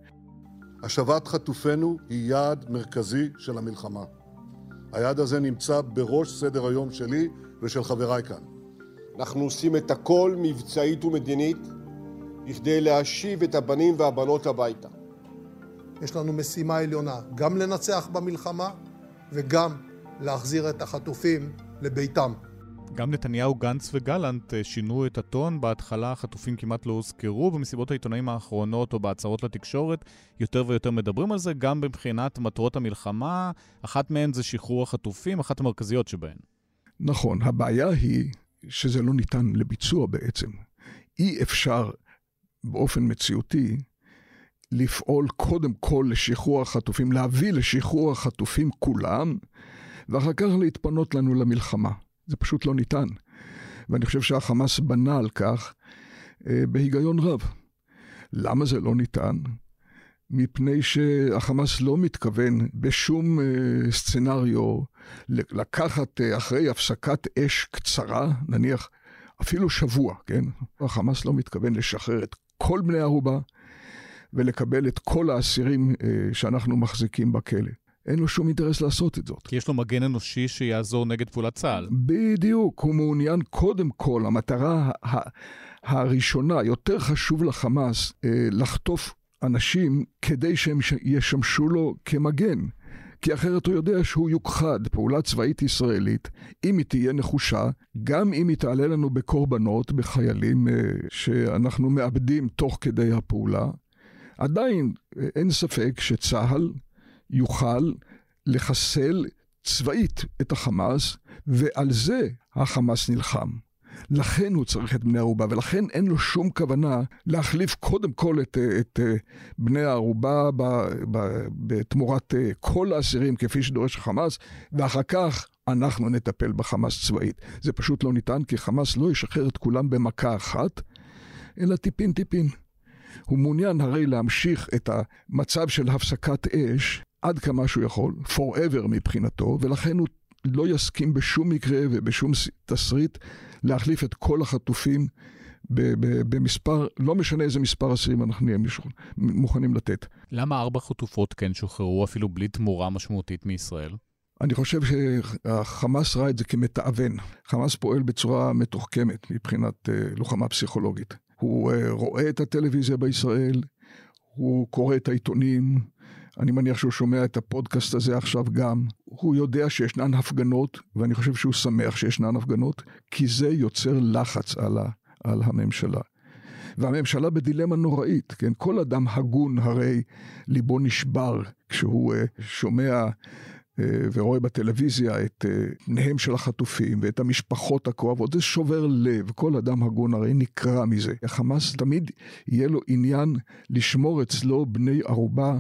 השבת חטופינו היא יעד מרכזי של המלחמה. היעד הזה נמצא בראש סדר היום שלי ושל חבריי כאן. אנחנו עושים את הכל מבצעית ומדינית בכדי להשיב את הבנים והבנות הביתה. יש לנו משימה עליונה, גם לנצח במלחמה וגם להחזיר את החטופים לביתם. גם נתניהו, גנץ וגלנט אה, שינו את הטון. בהתחלה החטופים כמעט לא הוזכרו, במסיבות העיתונאים האחרונות או בהצהרות לתקשורת יותר ויותר מדברים על זה, גם מבחינת מטרות המלחמה. אחת מהן זה שחרור החטופים, אחת המרכזיות שבהן. נכון, הבעיה היא שזה לא ניתן לביצוע בעצם. אי אפשר באופן מציאותי לפעול קודם כל לשחרור החטופים, להביא לשחרור החטופים כולם, ואחר כך להתפנות לנו למלחמה. זה פשוט לא ניתן. ואני חושב שהחמאס בנה על כך אה, בהיגיון רב. למה זה לא ניתן? מפני שהחמאס לא מתכוון בשום אה, סצנריו לקחת אה, אחרי הפסקת אש קצרה, נניח אפילו שבוע, כן? החמאס לא מתכוון לשחרר את כל בני ערובה, ולקבל את כל האסירים אה, שאנחנו מחזיקים בכלא. אין לו שום אינטרס לעשות את זאת. כי יש לו מגן אנושי שיעזור נגד פעולת צה"ל. בדיוק, הוא מעוניין קודם כל, המטרה הראשונה, יותר חשוב לחמאס אה, לחטוף אנשים כדי שהם ישמשו לו כמגן. כי אחרת הוא יודע שהוא יוכחד, פעולה צבאית ישראלית, אם היא תהיה נחושה, גם אם היא תעלה לנו בקורבנות, בחיילים אה, שאנחנו מאבדים תוך כדי הפעולה, עדיין אין ספק שצה"ל יוכל לחסל צבאית את החמאס, ועל זה החמאס נלחם. לכן הוא צריך את בני הערובה, ולכן אין לו שום כוונה להחליף קודם כל את, את בני הערובה בתמורת כל האסירים כפי שדורש החמאס, ואחר כך אנחנו נטפל בחמאס צבאית. זה פשוט לא ניתן, כי חמאס לא ישחרר את כולם במכה אחת, אלא טיפין טיפין. הוא מעוניין הרי להמשיך את המצב של הפסקת אש עד כמה שהוא יכול, forever מבחינתו, ולכן הוא לא יסכים בשום מקרה ובשום תסריט להחליף את כל החטופים במספר, לא משנה איזה מספר אסירים אנחנו נהיה מוכנים לתת. למה ארבע חטופות כן שוחררו אפילו בלי תמורה משמעותית מישראל? אני חושב שהחמאס ראה את זה כמתאבן. חמאס פועל בצורה מתוחכמת מבחינת uh, לוחמה פסיכולוגית. הוא uh, רואה את הטלוויזיה בישראל, הוא קורא את העיתונים, אני מניח שהוא שומע את הפודקאסט הזה עכשיו גם. הוא יודע שישנן הפגנות, ואני חושב שהוא שמח שישנן הפגנות, כי זה יוצר לחץ על, ה, על הממשלה. והממשלה בדילמה נוראית, כן? כל אדם הגון הרי ליבו נשבר כשהוא uh, שומע אה, ורואה בטלוויזיה את אה, פניהם של החטופים ואת המשפחות הכואבות, זה שובר לב, כל אדם הגון הרי נקרע מזה. החמאס תמיד יהיה לו עניין לשמור אצלו בני ערובה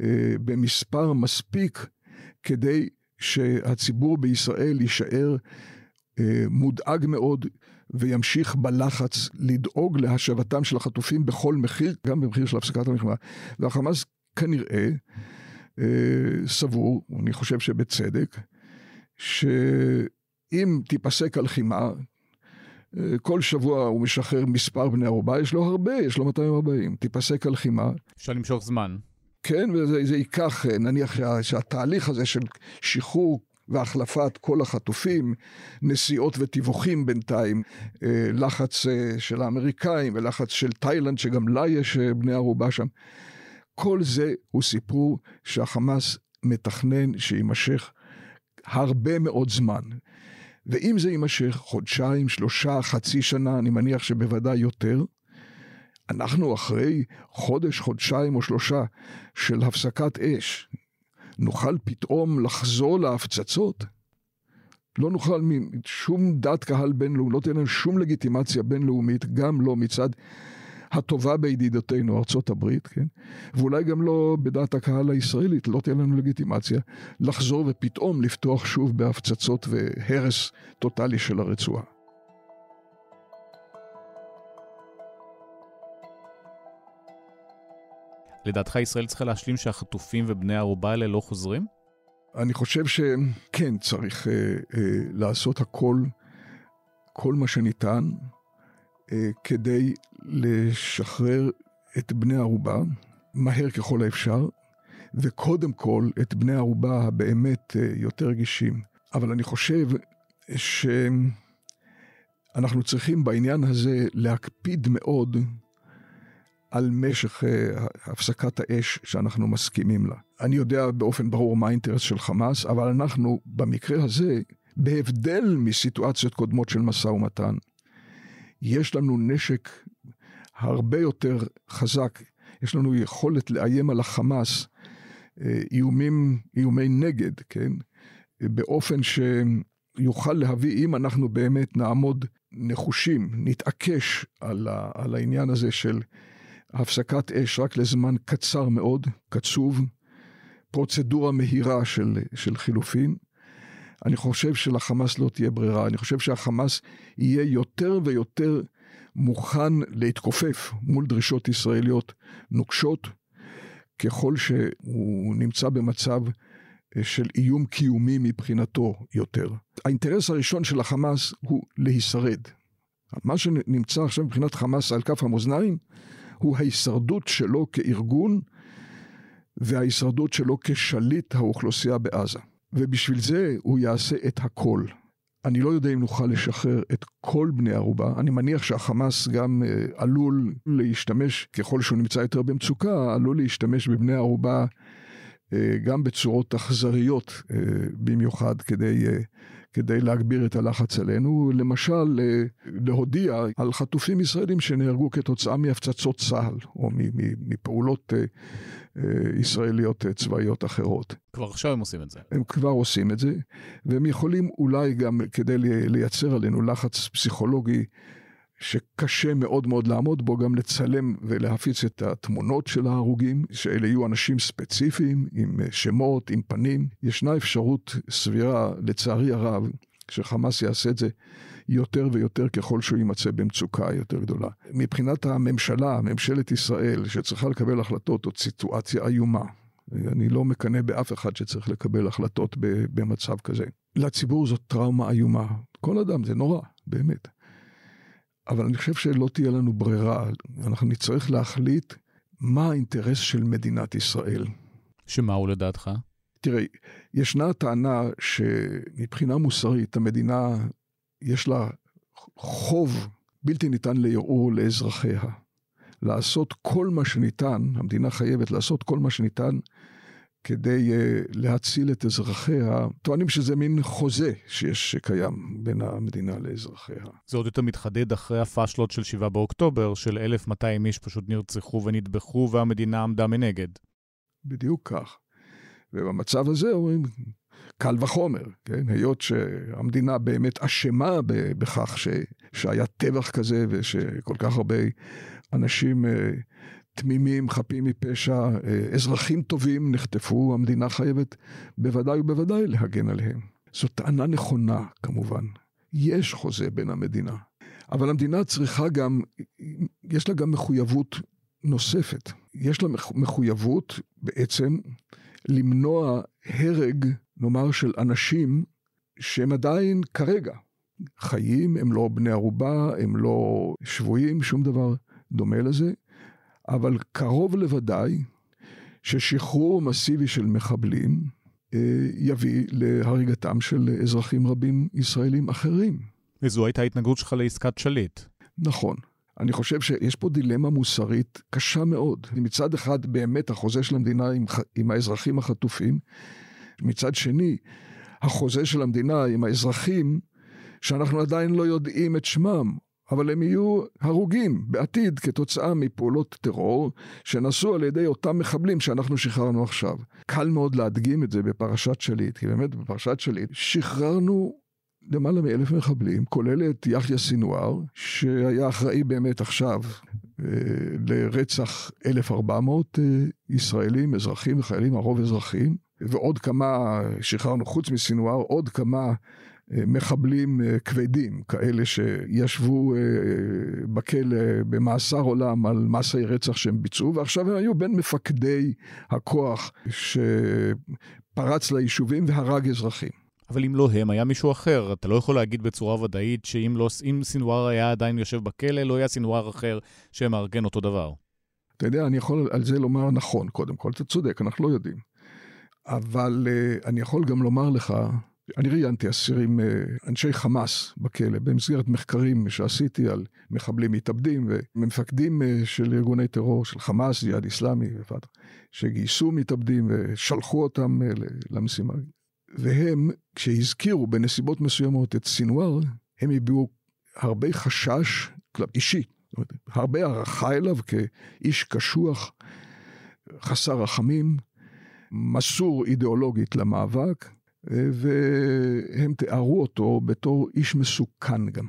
אה, במספר מספיק כדי שהציבור בישראל יישאר מודאג מאוד וימשיך בלחץ לדאוג להשבתם של החטופים בכל מחיר, גם במחיר של הפסקת המלחמה. והחמאס כנראה אה, סבור, אני חושב שבצדק, שאם תיפסק הלחימה, אה, כל שבוע הוא משחרר מספר בני ערובה, יש לו הרבה, יש לו 240. תיפסק הלחימה. אפשר למשוך זמן. כן, וזה ייקח, אה, נניח שה, שהתהליך הזה של שחרור והחלפת כל החטופים, נסיעות ותיווכים בינתיים, אה, לחץ של האמריקאים ולחץ של תאילנד, שגם לה יש בני ערובה שם. כל זה הוא סיפור שהחמאס מתכנן שיימשך הרבה מאוד זמן. ואם זה יימשך חודשיים, שלושה, חצי שנה, אני מניח שבוודאי יותר, אנחנו אחרי חודש, חודשיים או שלושה של הפסקת אש, נוכל פתאום לחזור להפצצות? לא נוכל משום דת קהל בינלאומי, לא תהיה לנו שום לגיטימציה בינלאומית, גם לא מצד הטובה בידידותינו ארצות הברית, כן? ואולי גם לא בדעת הקהל הישראלית, לא תהיה לנו לגיטימציה לחזור ופתאום לפתוח שוב בהפצצות והרס טוטאלי של הרצועה. לדעתך ישראל צריכה להשלים שהחטופים ובני הערובה האלה לא חוזרים? אני חושב שכן, צריך אה, אה, לעשות הכל, כל מה שניתן, כדי לשחרר את בני ערובה מהר ככל האפשר, וקודם כל את בני ערובה הבאמת אה, יותר רגישים. אבל אני חושב שאנחנו צריכים בעניין הזה להקפיד מאוד על משך אה, הפסקת האש שאנחנו מסכימים לה. אני יודע באופן ברור מה האינטרס של חמאס, אבל אנחנו במקרה הזה, בהבדל מסיטואציות קודמות של משא ומתן, יש לנו נשק הרבה יותר חזק, יש לנו יכולת לאיים על החמאס אה, איומים, איומי נגד, כן? באופן שיוכל להביא, אם אנחנו באמת נעמוד נחושים, נתעקש על, ה, על העניין הזה של הפסקת אש רק לזמן קצר מאוד, קצוב, פרוצדורה מהירה של, של חילופין. אני חושב שלחמאס לא תהיה ברירה, אני חושב שהחמאס יהיה יותר ויותר מוכן להתכופף מול דרישות ישראליות נוקשות, ככל שהוא נמצא במצב אה, של איום קיומי מבחינתו יותר. האינטרס הראשון של החמאס הוא להישרד. מה שנמצא עכשיו מבחינת חמאס על כף המאזניים הוא ההישרדות שלו כארגון וההישרדות שלו כשליט האוכלוסייה בעזה. ובשביל זה הוא יעשה את הכל. אני לא יודע אם נוכל לשחרר את כל בני ערובה, אני מניח שהחמאס גם אה, עלול להשתמש, ככל שהוא נמצא יותר במצוקה, עלול להשתמש בבני ערובה אה, גם בצורות אכזריות אה, במיוחד כדי, כדי להגביר את הלחץ עלינו, למשל להודיע על חטופים ישראלים שנהרגו כתוצאה מהפצצות צה"ל או מפעולות ישראליות צבאיות אחרות. כבר עכשיו הם עושים את זה. הם כבר עושים את זה, והם יכולים אולי גם כדי לייצר עלינו לחץ פסיכולוגי שקשה מאוד מאוד לעמוד בו, גם לצלם ולהפיץ את התמונות של ההרוגים, שאלה יהיו אנשים ספציפיים, עם שמות, עם פנים. ישנה אפשרות סבירה, לצערי הרב, שחמאס יעשה את זה יותר ויותר ככל שהוא יימצא במצוקה יותר גדולה. מבחינת הממשלה, ממשלת ישראל, שצריכה לקבל החלטות, זאת סיטואציה איומה. אני לא מקנא באף אחד שצריך לקבל החלטות במצב כזה. לציבור זאת טראומה איומה. כל אדם, זה נורא, באמת. אבל אני חושב שלא תהיה לנו ברירה, אנחנו נצטרך להחליט מה האינטרס של מדינת ישראל. שמה הוא לדעתך? תראה, ישנה טענה שמבחינה מוסרית המדינה יש לה חוב בלתי ניתן לערעור לאזרחיה. לעשות כל מה שניתן, המדינה חייבת לעשות כל מה שניתן כדי uh, להציל את אזרחיה, טוענים שזה מין חוזה שיש, שקיים בין המדינה לאזרחיה. זה עוד יותר מתחדד אחרי הפאשלות של 7 באוקטובר, של 1,200 איש פשוט נרצחו ונטבחו והמדינה עמדה מנגד. בדיוק כך. ובמצב הזה אומרים, קל וחומר, כן? היות שהמדינה באמת אשמה בכך ש, שהיה טבח כזה ושכל כך הרבה אנשים אה, תמימים, חפים מפשע, אה, אזרחים טובים נחטפו, המדינה חייבת בוודאי ובוודאי להגן עליהם. זו טענה נכונה, כמובן. יש חוזה בין המדינה. אבל המדינה צריכה גם, יש לה גם מחויבות נוספת. יש לה מחויבות בעצם למנוע הרג, נאמר, של אנשים שהם עדיין כרגע חיים, הם לא בני ערובה, הם לא שבויים, שום דבר דומה לזה, אבל קרוב לוודאי ששחרור מסיבי של מחבלים אה, יביא להריגתם של אזרחים רבים ישראלים אחרים. וזו הייתה ההתנגדות שלך לעסקת שליט. נכון. אני חושב שיש פה דילמה מוסרית קשה מאוד. מצד אחד באמת החוזה של המדינה עם, עם האזרחים החטופים, מצד שני החוזה של המדינה עם האזרחים שאנחנו עדיין לא יודעים את שמם, אבל הם יהיו הרוגים בעתיד כתוצאה מפעולות טרור שנעשו על ידי אותם מחבלים שאנחנו שחררנו עכשיו. קל מאוד להדגים את זה בפרשת שליט, כי באמת בפרשת שליט שחררנו למעלה מאלף מחבלים, כולל את יחיא סינואר, שהיה אחראי באמת עכשיו אה, לרצח 1,400 אה, ישראלים, אזרחים וחיילים, הרוב אזרחים, ועוד כמה, שחררנו חוץ מסינואר, עוד כמה אה, מחבלים כבדים, כאלה שישבו בכלא במאסר עולם על מעשי רצח שהם ביצעו, ועכשיו הם היו בין מפקדי הכוח שפרץ ליישובים והרג אזרחים. אבל אם לא הם, היה מישהו אחר. אתה לא יכול להגיד בצורה ודאית שאם לא, סינואר היה עדיין יושב בכלא, לא היה סינואר אחר שמארגן אותו דבר. אתה יודע, אני יכול על זה לומר נכון, קודם כל, אתה צודק, אנחנו לא יודעים. אבל uh, אני יכול גם לומר לך, אני ראיינתי אסירים, uh, אנשי חמאס בכלא, במסגרת מחקרים שעשיתי על מחבלים מתאבדים ומפקדים uh, של ארגוני טרור, של חמאס, ג'יהאד איסלאמי שגייסו מתאבדים ושלחו אותם uh, למשימה. והם, כשהזכירו בנסיבות מסוימות את סינואר, הם הביעו הרבה חשש אישי, הרבה הערכה אליו כאיש קשוח, חסר רחמים, מסור אידיאולוגית למאבק, והם תיארו אותו בתור איש מסוכן גם.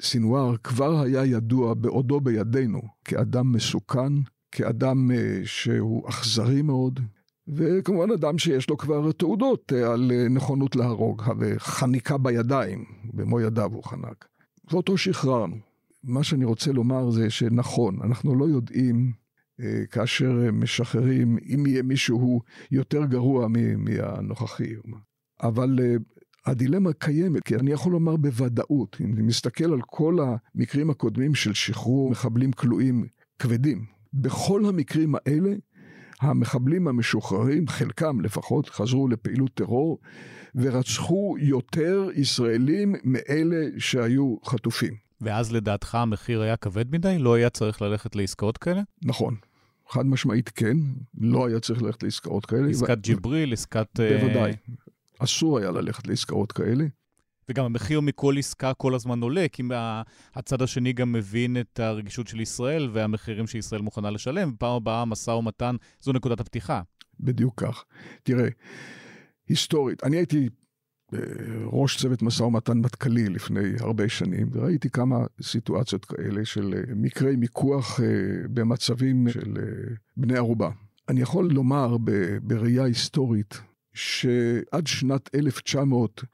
סינואר כבר היה ידוע בעודו בידינו כאדם מסוכן, כאדם אה, שהוא אכזרי מאוד, וכמובן אדם שיש לו כבר תעודות אה, על אה, נכונות להרוג, הרי חניקה בידיים, במו ידיו הוא חנק. ואותו שחררנו. מה שאני רוצה לומר זה שנכון, אנחנו לא יודעים אה, כאשר משחררים, אם יהיה מישהו יותר גרוע מהנוכחי. אבל הדילמה קיימת, כי אני יכול לומר בוודאות, אם אני מסתכל על כל המקרים הקודמים של שחרור מחבלים כלואים כבדים, בכל המקרים האלה המחבלים המשוחררים, חלקם לפחות, חזרו לפעילות טרור ורצחו יותר ישראלים מאלה שהיו חטופים. ואז לדעתך המחיר היה כבד מדי? לא היה צריך ללכת לעסקאות כאלה? נכון. חד משמעית כן, לא היה צריך ללכת לעסקאות כאלה. עסקת ו... ג'יבריל, עסקת... אה, בוודאי. אסור היה ללכת לעסקאות כאלה. וגם המחיר מכל עסקה כל הזמן עולה, כי הצד השני גם מבין את הרגישות של ישראל והמחירים שישראל מוכנה לשלם, ופעם הבאה משא ומתן זו נקודת הפתיחה. בדיוק כך. תראה, היסטורית, אני הייתי אה, ראש צוות משא ומתן מטכ"לי לפני הרבה שנים, וראיתי כמה סיטואציות כאלה של אה, מקרי מיקוח אה, במצבים של בני ערובה. אני יכול לומר בראייה היסטורית שעד שנת 1900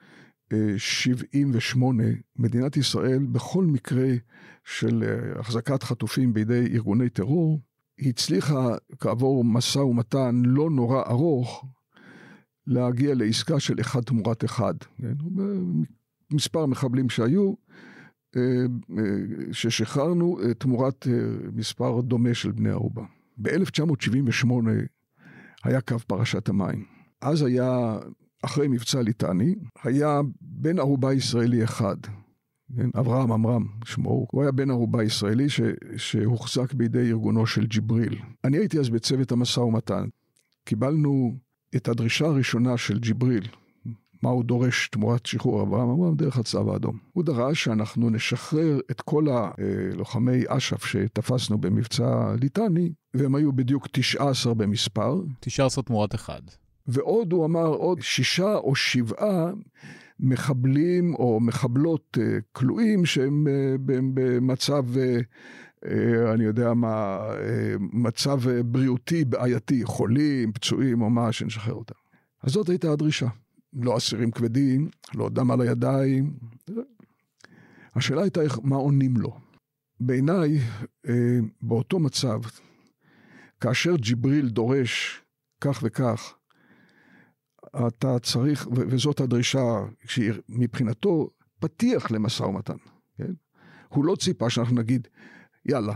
78, מדינת ישראל, בכל מקרה של אה, החזקת חטופים בידי ארגוני טרור, הצליחה כעבור משא ומתן לא נורא ארוך, להגיע לעסקה של אחד תמורת אחד. כן? מספר מחבלים שהיו, אה, אה, ששחררנו תמורת מספר דומה של בני ערובה. ב-1978 היה קו פרשת המים. אז היה אחרי מבצע ליטני, היה בן ערובה ישראלי אחד, כן? אברהם עמרם שמו, הוא היה בן ערובה ישראלי ש, שהוחזק בידי ארגונו של ג'יבריל. אני הייתי אז בצוות המשא ומתן. קיבלנו את הדרישה הראשונה של ג'יבריל, מה הוא דורש תמורת שחרור אברהם עמרם דרך הצו האדום. הוא דרש שאנחנו נשחרר את כל הלוחמי אש"ף שתפסנו במבצע ליטני, והם היו בדיוק 19 במספר. 19 תמורת אחד. ועוד הוא אמר עוד שישה או שבעה מחבלים או מחבלות uh, כלואים שהם uh, במצב, uh, אני יודע מה, מצב בריאותי בעייתי, חולים, פצועים או מה, שנשחרר אותם. אז זאת הייתה הדרישה. לא אסירים כבדים, לא דם על הידיים. השאלה הייתה איך, מה עונים לו. בעיניי, באותו מצב, כאשר ג'יבריל דורש כך וכך, אתה צריך, וזאת הדרישה מבחינתו פתיח למשא ומתן, כן? הוא לא ציפה שאנחנו נגיד, יאללה,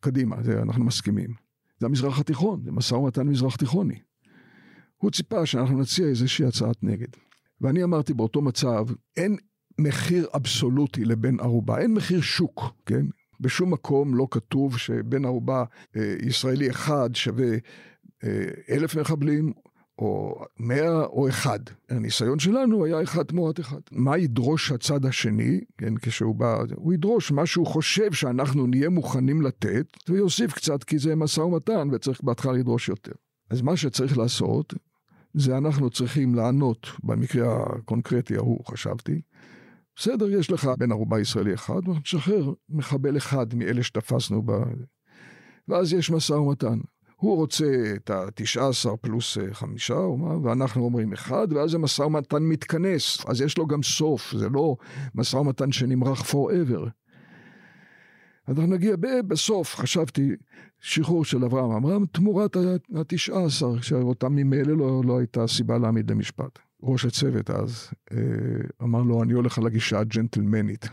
קדימה, זה, אנחנו מסכימים. זה המזרח התיכון, זה משא ומתן מזרח תיכוני. הוא ציפה שאנחנו נציע איזושהי הצעת נגד. ואני אמרתי באותו מצב, אין מחיר אבסולוטי לבן ערובה, אין מחיר שוק, כן? בשום מקום לא כתוב שבן ערובה אה, ישראלי אחד שווה אה, אלף מחבלים או מאה או אחד. הניסיון שלנו היה אחד תמורת אחד. מה ידרוש הצד השני, כן, כשהוא בא, הוא ידרוש מה שהוא חושב שאנחנו נהיה מוכנים לתת, ויוסיף קצת כי זה משא ומתן וצריך בהתחלה לדרוש יותר. אז מה שצריך לעשות, זה אנחנו צריכים לענות, במקרה הקונקרטי ההוא חשבתי, בסדר, יש לך בן ערובה ישראלי אחד, ואנחנו נשחרר מחבל אחד מאלה שתפסנו ב... ואז יש משא ומתן. הוא רוצה את התשעה עשר פלוס אה, חמישה, ואנחנו אומרים אחד, ואז המשא ומתן מתכנס, אז יש לו גם סוף, זה לא משא ומתן שנמרח forever. אז אנחנו נגיע בסוף, חשבתי, שחרור של אברהם אברהם תמורת התשעה עשר, שאותם ממילא לא, לא הייתה סיבה להעמיד למשפט. ראש הצוות אז אה, אמר לו, אני הולך על הגישה הג'נטלמנית.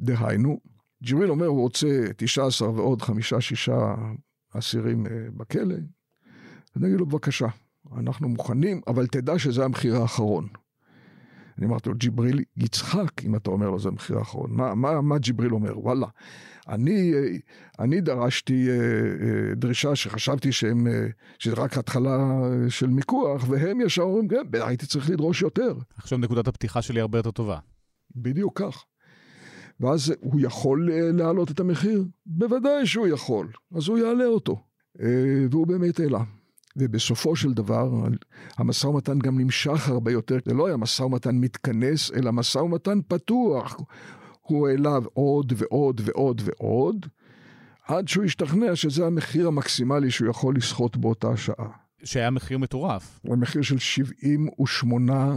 דהיינו, ג'יבריל אומר, הוא רוצה תשעה עשר ועוד חמישה, שישה אסירים אה, בכלא, אז נגיד לו, בבקשה, אנחנו מוכנים, אבל תדע שזה המחיר האחרון. אני אמרתי לו, ג'יבריל יצחק אם אתה אומר לו זה המחיר האחרון. מה, מה, מה ג'יבריל אומר? וואלה, אני, אה, אני דרשתי אה, דרישה שחשבתי שהם, שזה רק התחלה של מיקוח, והם ישר אומרים, כן, הייתי צריך לדרוש יותר. עכשיו נקודת הפתיחה שלי הרבה יותר טובה. בדיוק כך. ואז הוא יכול אה, להעלות את המחיר? בוודאי שהוא יכול, אז הוא יעלה אותו. אה, והוא באמת העלה. ובסופו של דבר, המשא ומתן גם נמשך הרבה יותר, זה לא היה משא ומתן מתכנס, אלא משא ומתן פתוח. הוא העלה עוד ועוד ועוד ועוד, עד שהוא השתכנע שזה המחיר המקסימלי שהוא יכול לסחוט באותה שעה. שהיה מחיר מטורף. הוא מחיר של 78 אה,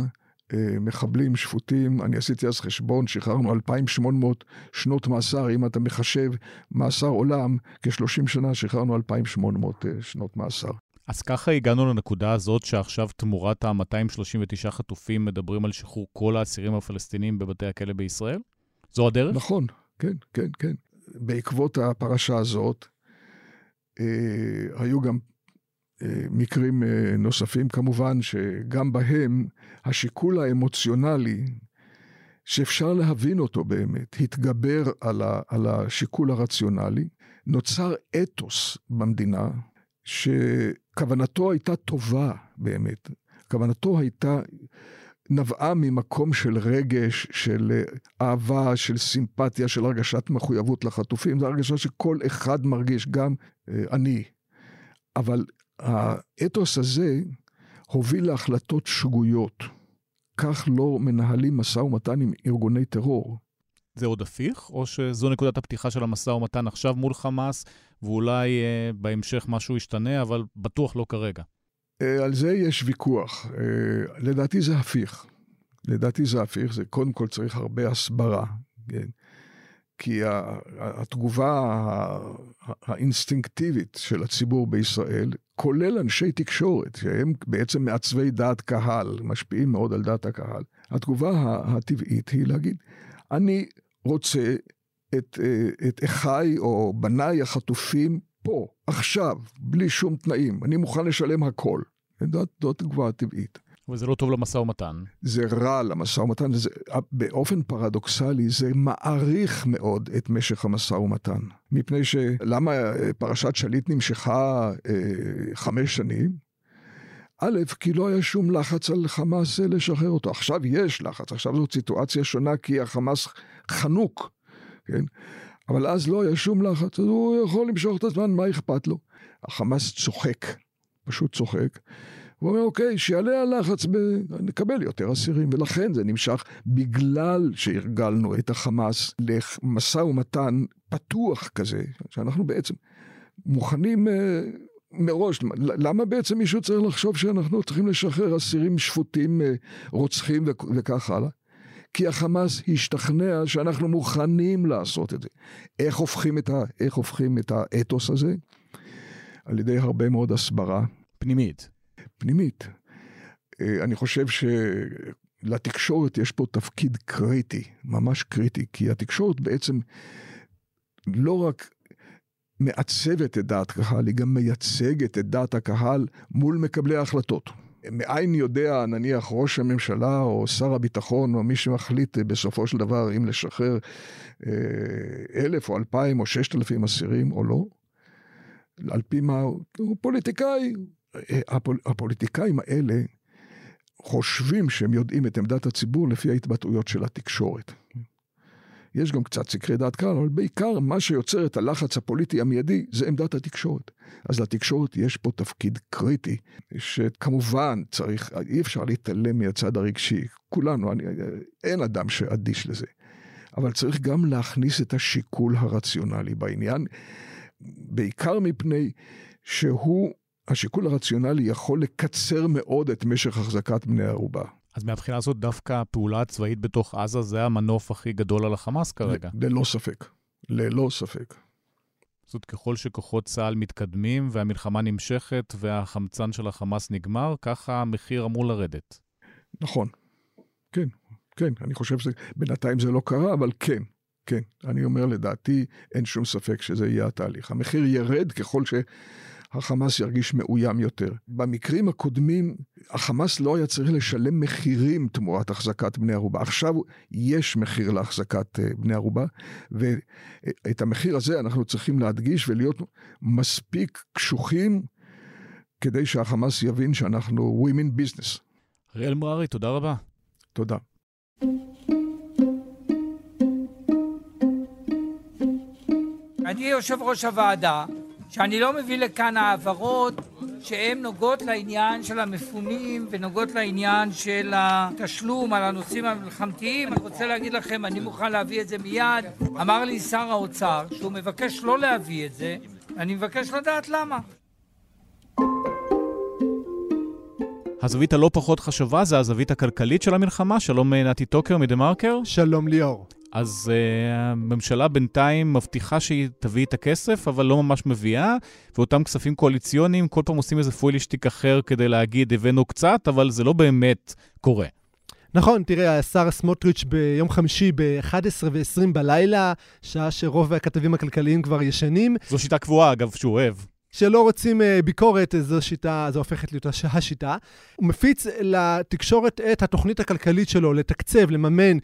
מחבלים שפוטים, אני עשיתי אז חשבון, שחררנו 2,800 שנות מאסר, אם אתה מחשב מאסר עולם, כ-30 שנה שחררנו 2,800 אה, שנות מאסר. אז ככה הגענו לנקודה הזאת שעכשיו תמורת ה-239 חטופים מדברים על שחרור כל האסירים הפלסטינים בבתי הכלא בישראל? זו הדרך? נכון, כן, כן, כן. בעקבות הפרשה הזאת, אה, היו גם אה, מקרים אה, נוספים כמובן, שגם בהם השיקול האמוציונלי, שאפשר להבין אותו באמת, התגבר על, ה, על השיקול הרציונלי, נוצר אתוס במדינה, שכוונתו הייתה טובה באמת. כוונתו הייתה, נבעה ממקום של רגש, של אהבה, של סימפתיה, של הרגשת מחויבות לחטופים. זו הרגשה שכל אחד מרגיש, גם אה, אני. אבל האתוס הזה הוביל להחלטות שגויות. כך לא מנהלים משא ומתן עם ארגוני טרור. זה עוד הפיך, או שזו נקודת הפתיחה של המשא ומתן עכשיו מול חמאס, ואולי אה, בהמשך משהו ישתנה, אבל בטוח לא כרגע? אה, על זה יש ויכוח. אה, לדעתי זה הפיך. לדעתי זה הפיך, זה קודם כל צריך הרבה הסברה. כן? כי התגובה האינסטינקטיבית של הציבור בישראל, כולל אנשי תקשורת, שהם בעצם מעצבי דעת קהל, משפיעים מאוד על דעת הקהל, התגובה הטבעית היא להגיד, אני רוצה את, את אחיי או בניי החטופים פה, עכשיו, בלי שום תנאים, אני מוכן לשלם הכל. זאת תגובה טבעית. אבל זה לא טוב למשא ומתן. זה רע למשא ומתן, וזה, באופן פרדוקסלי זה מעריך מאוד את משך המשא ומתן. מפני שלמה אה, פרשת שליט נמשכה אה, חמש שנים? א', כי לא היה שום לחץ על חמאס אה, לשחרר אותו. עכשיו יש לחץ, עכשיו זאת סיטואציה שונה כי החמאס חנוק, כן? אבל אז לא היה שום לחץ, אז הוא יכול למשוך את הזמן, מה אכפת לו? החמאס צוחק, פשוט צוחק. הוא אומר, אוקיי, שיעלה הלחץ, ב... נקבל יותר אסירים, ולכן זה נמשך בגלל שהרגלנו את החמאס למשא ומתן פתוח כזה, שאנחנו בעצם מוכנים אה, מראש, למה בעצם מישהו צריך לחשוב שאנחנו צריכים לשחרר אסירים שפוטים, אה, רוצחים וכך הלאה? כי החמאס השתכנע שאנחנו מוכנים לעשות את זה. איך הופכים את, ה... איך הופכים את האתוס הזה? על ידי הרבה מאוד הסברה. פנימית. פנימית. אה, אני חושב לתקשורת יש פה תפקיד קריטי, ממש קריטי, כי התקשורת בעצם לא רק מעצבת את דעת קהל, היא גם מייצגת את דעת הקהל מול מקבלי ההחלטות. מאין יודע, נניח, ראש הממשלה או שר הביטחון או מי שמחליט בסופו של דבר אם לשחרר אה, אלף או אלפיים או ששת אלפים אסירים או לא? על פי מה הוא פוליטיקאי. אה, הפול, הפוליטיקאים האלה חושבים שהם יודעים את עמדת הציבור לפי ההתבטאויות של התקשורת. יש גם קצת סקרי דעת קהל, אבל בעיקר מה שיוצר את הלחץ הפוליטי המיידי זה עמדת התקשורת. אז לתקשורת יש פה תפקיד קריטי, שכמובן צריך, אי אפשר להתעלם מהצד הרגשי. כולנו, אני, אין אדם שאדיש לזה. אבל צריך גם להכניס את השיקול הרציונלי בעניין, בעיקר מפני שהוא, השיקול הרציונלי יכול לקצר מאוד את משך החזקת בני ערובה. אז מהבחינה הזאת דווקא הפעולה הצבאית בתוך עזה זה המנוף הכי גדול על החמאס כרגע. ללא ספק. ללא ספק. זאת ככל שכוחות צה"ל מתקדמים והמלחמה נמשכת והחמצן של החמאס נגמר, ככה המחיר אמור לרדת. נכון. כן, כן, אני חושב שבינתיים זה לא קרה, אבל כן, כן. אני אומר, לדעתי, אין שום ספק שזה יהיה התהליך. המחיר ירד ככל ש... החמאס ירגיש מאוים יותר. במקרים הקודמים, החמאס לא היה צריך לשלם מחירים תמורת החזקת בני ערובה. עכשיו יש מחיר להחזקת אה, בני ערובה, ואת המחיר הזה אנחנו צריכים להדגיש ולהיות מספיק קשוחים כדי שהחמאס יבין שאנחנו women business. אריאל מררי, תודה רבה. תודה. אני יושב ראש הוועדה. שאני לא מביא לכאן העברות שהן נוגעות לעניין של המפונים ונוגעות לעניין של התשלום על הנושאים המלחמתיים. אני רוצה להגיד לכם, אני מוכן להביא את זה מיד. אמר לי שר האוצר שהוא מבקש לא להביא את זה, אני מבקש לדעת למה. הזווית הלא פחות חשובה זה הזווית הכלכלית של המלחמה. שלום נתי טוקר מדה מרקר. שלום ליאור. אז uh, הממשלה בינתיים מבטיחה שהיא תביא את הכסף, אבל לא ממש מביאה, ואותם כספים קואליציוניים, כל פעם עושים איזה פוילישטיק אחר כדי להגיד, הבאנו קצת, אבל זה לא באמת קורה. נכון, תראה, השר סמוטריץ' ביום חמישי ב-11 ו-20 בלילה, שעה שרוב הכתבים הכלכליים כבר ישנים. זו שיטה קבועה, אגב, שהוא אוהב. שלא רוצים uh, ביקורת, זו שיטה, זו הופכת להיות השיטה. הוא מפיץ לתקשורת את התוכנית הכלכלית שלו, לתקצב, לממן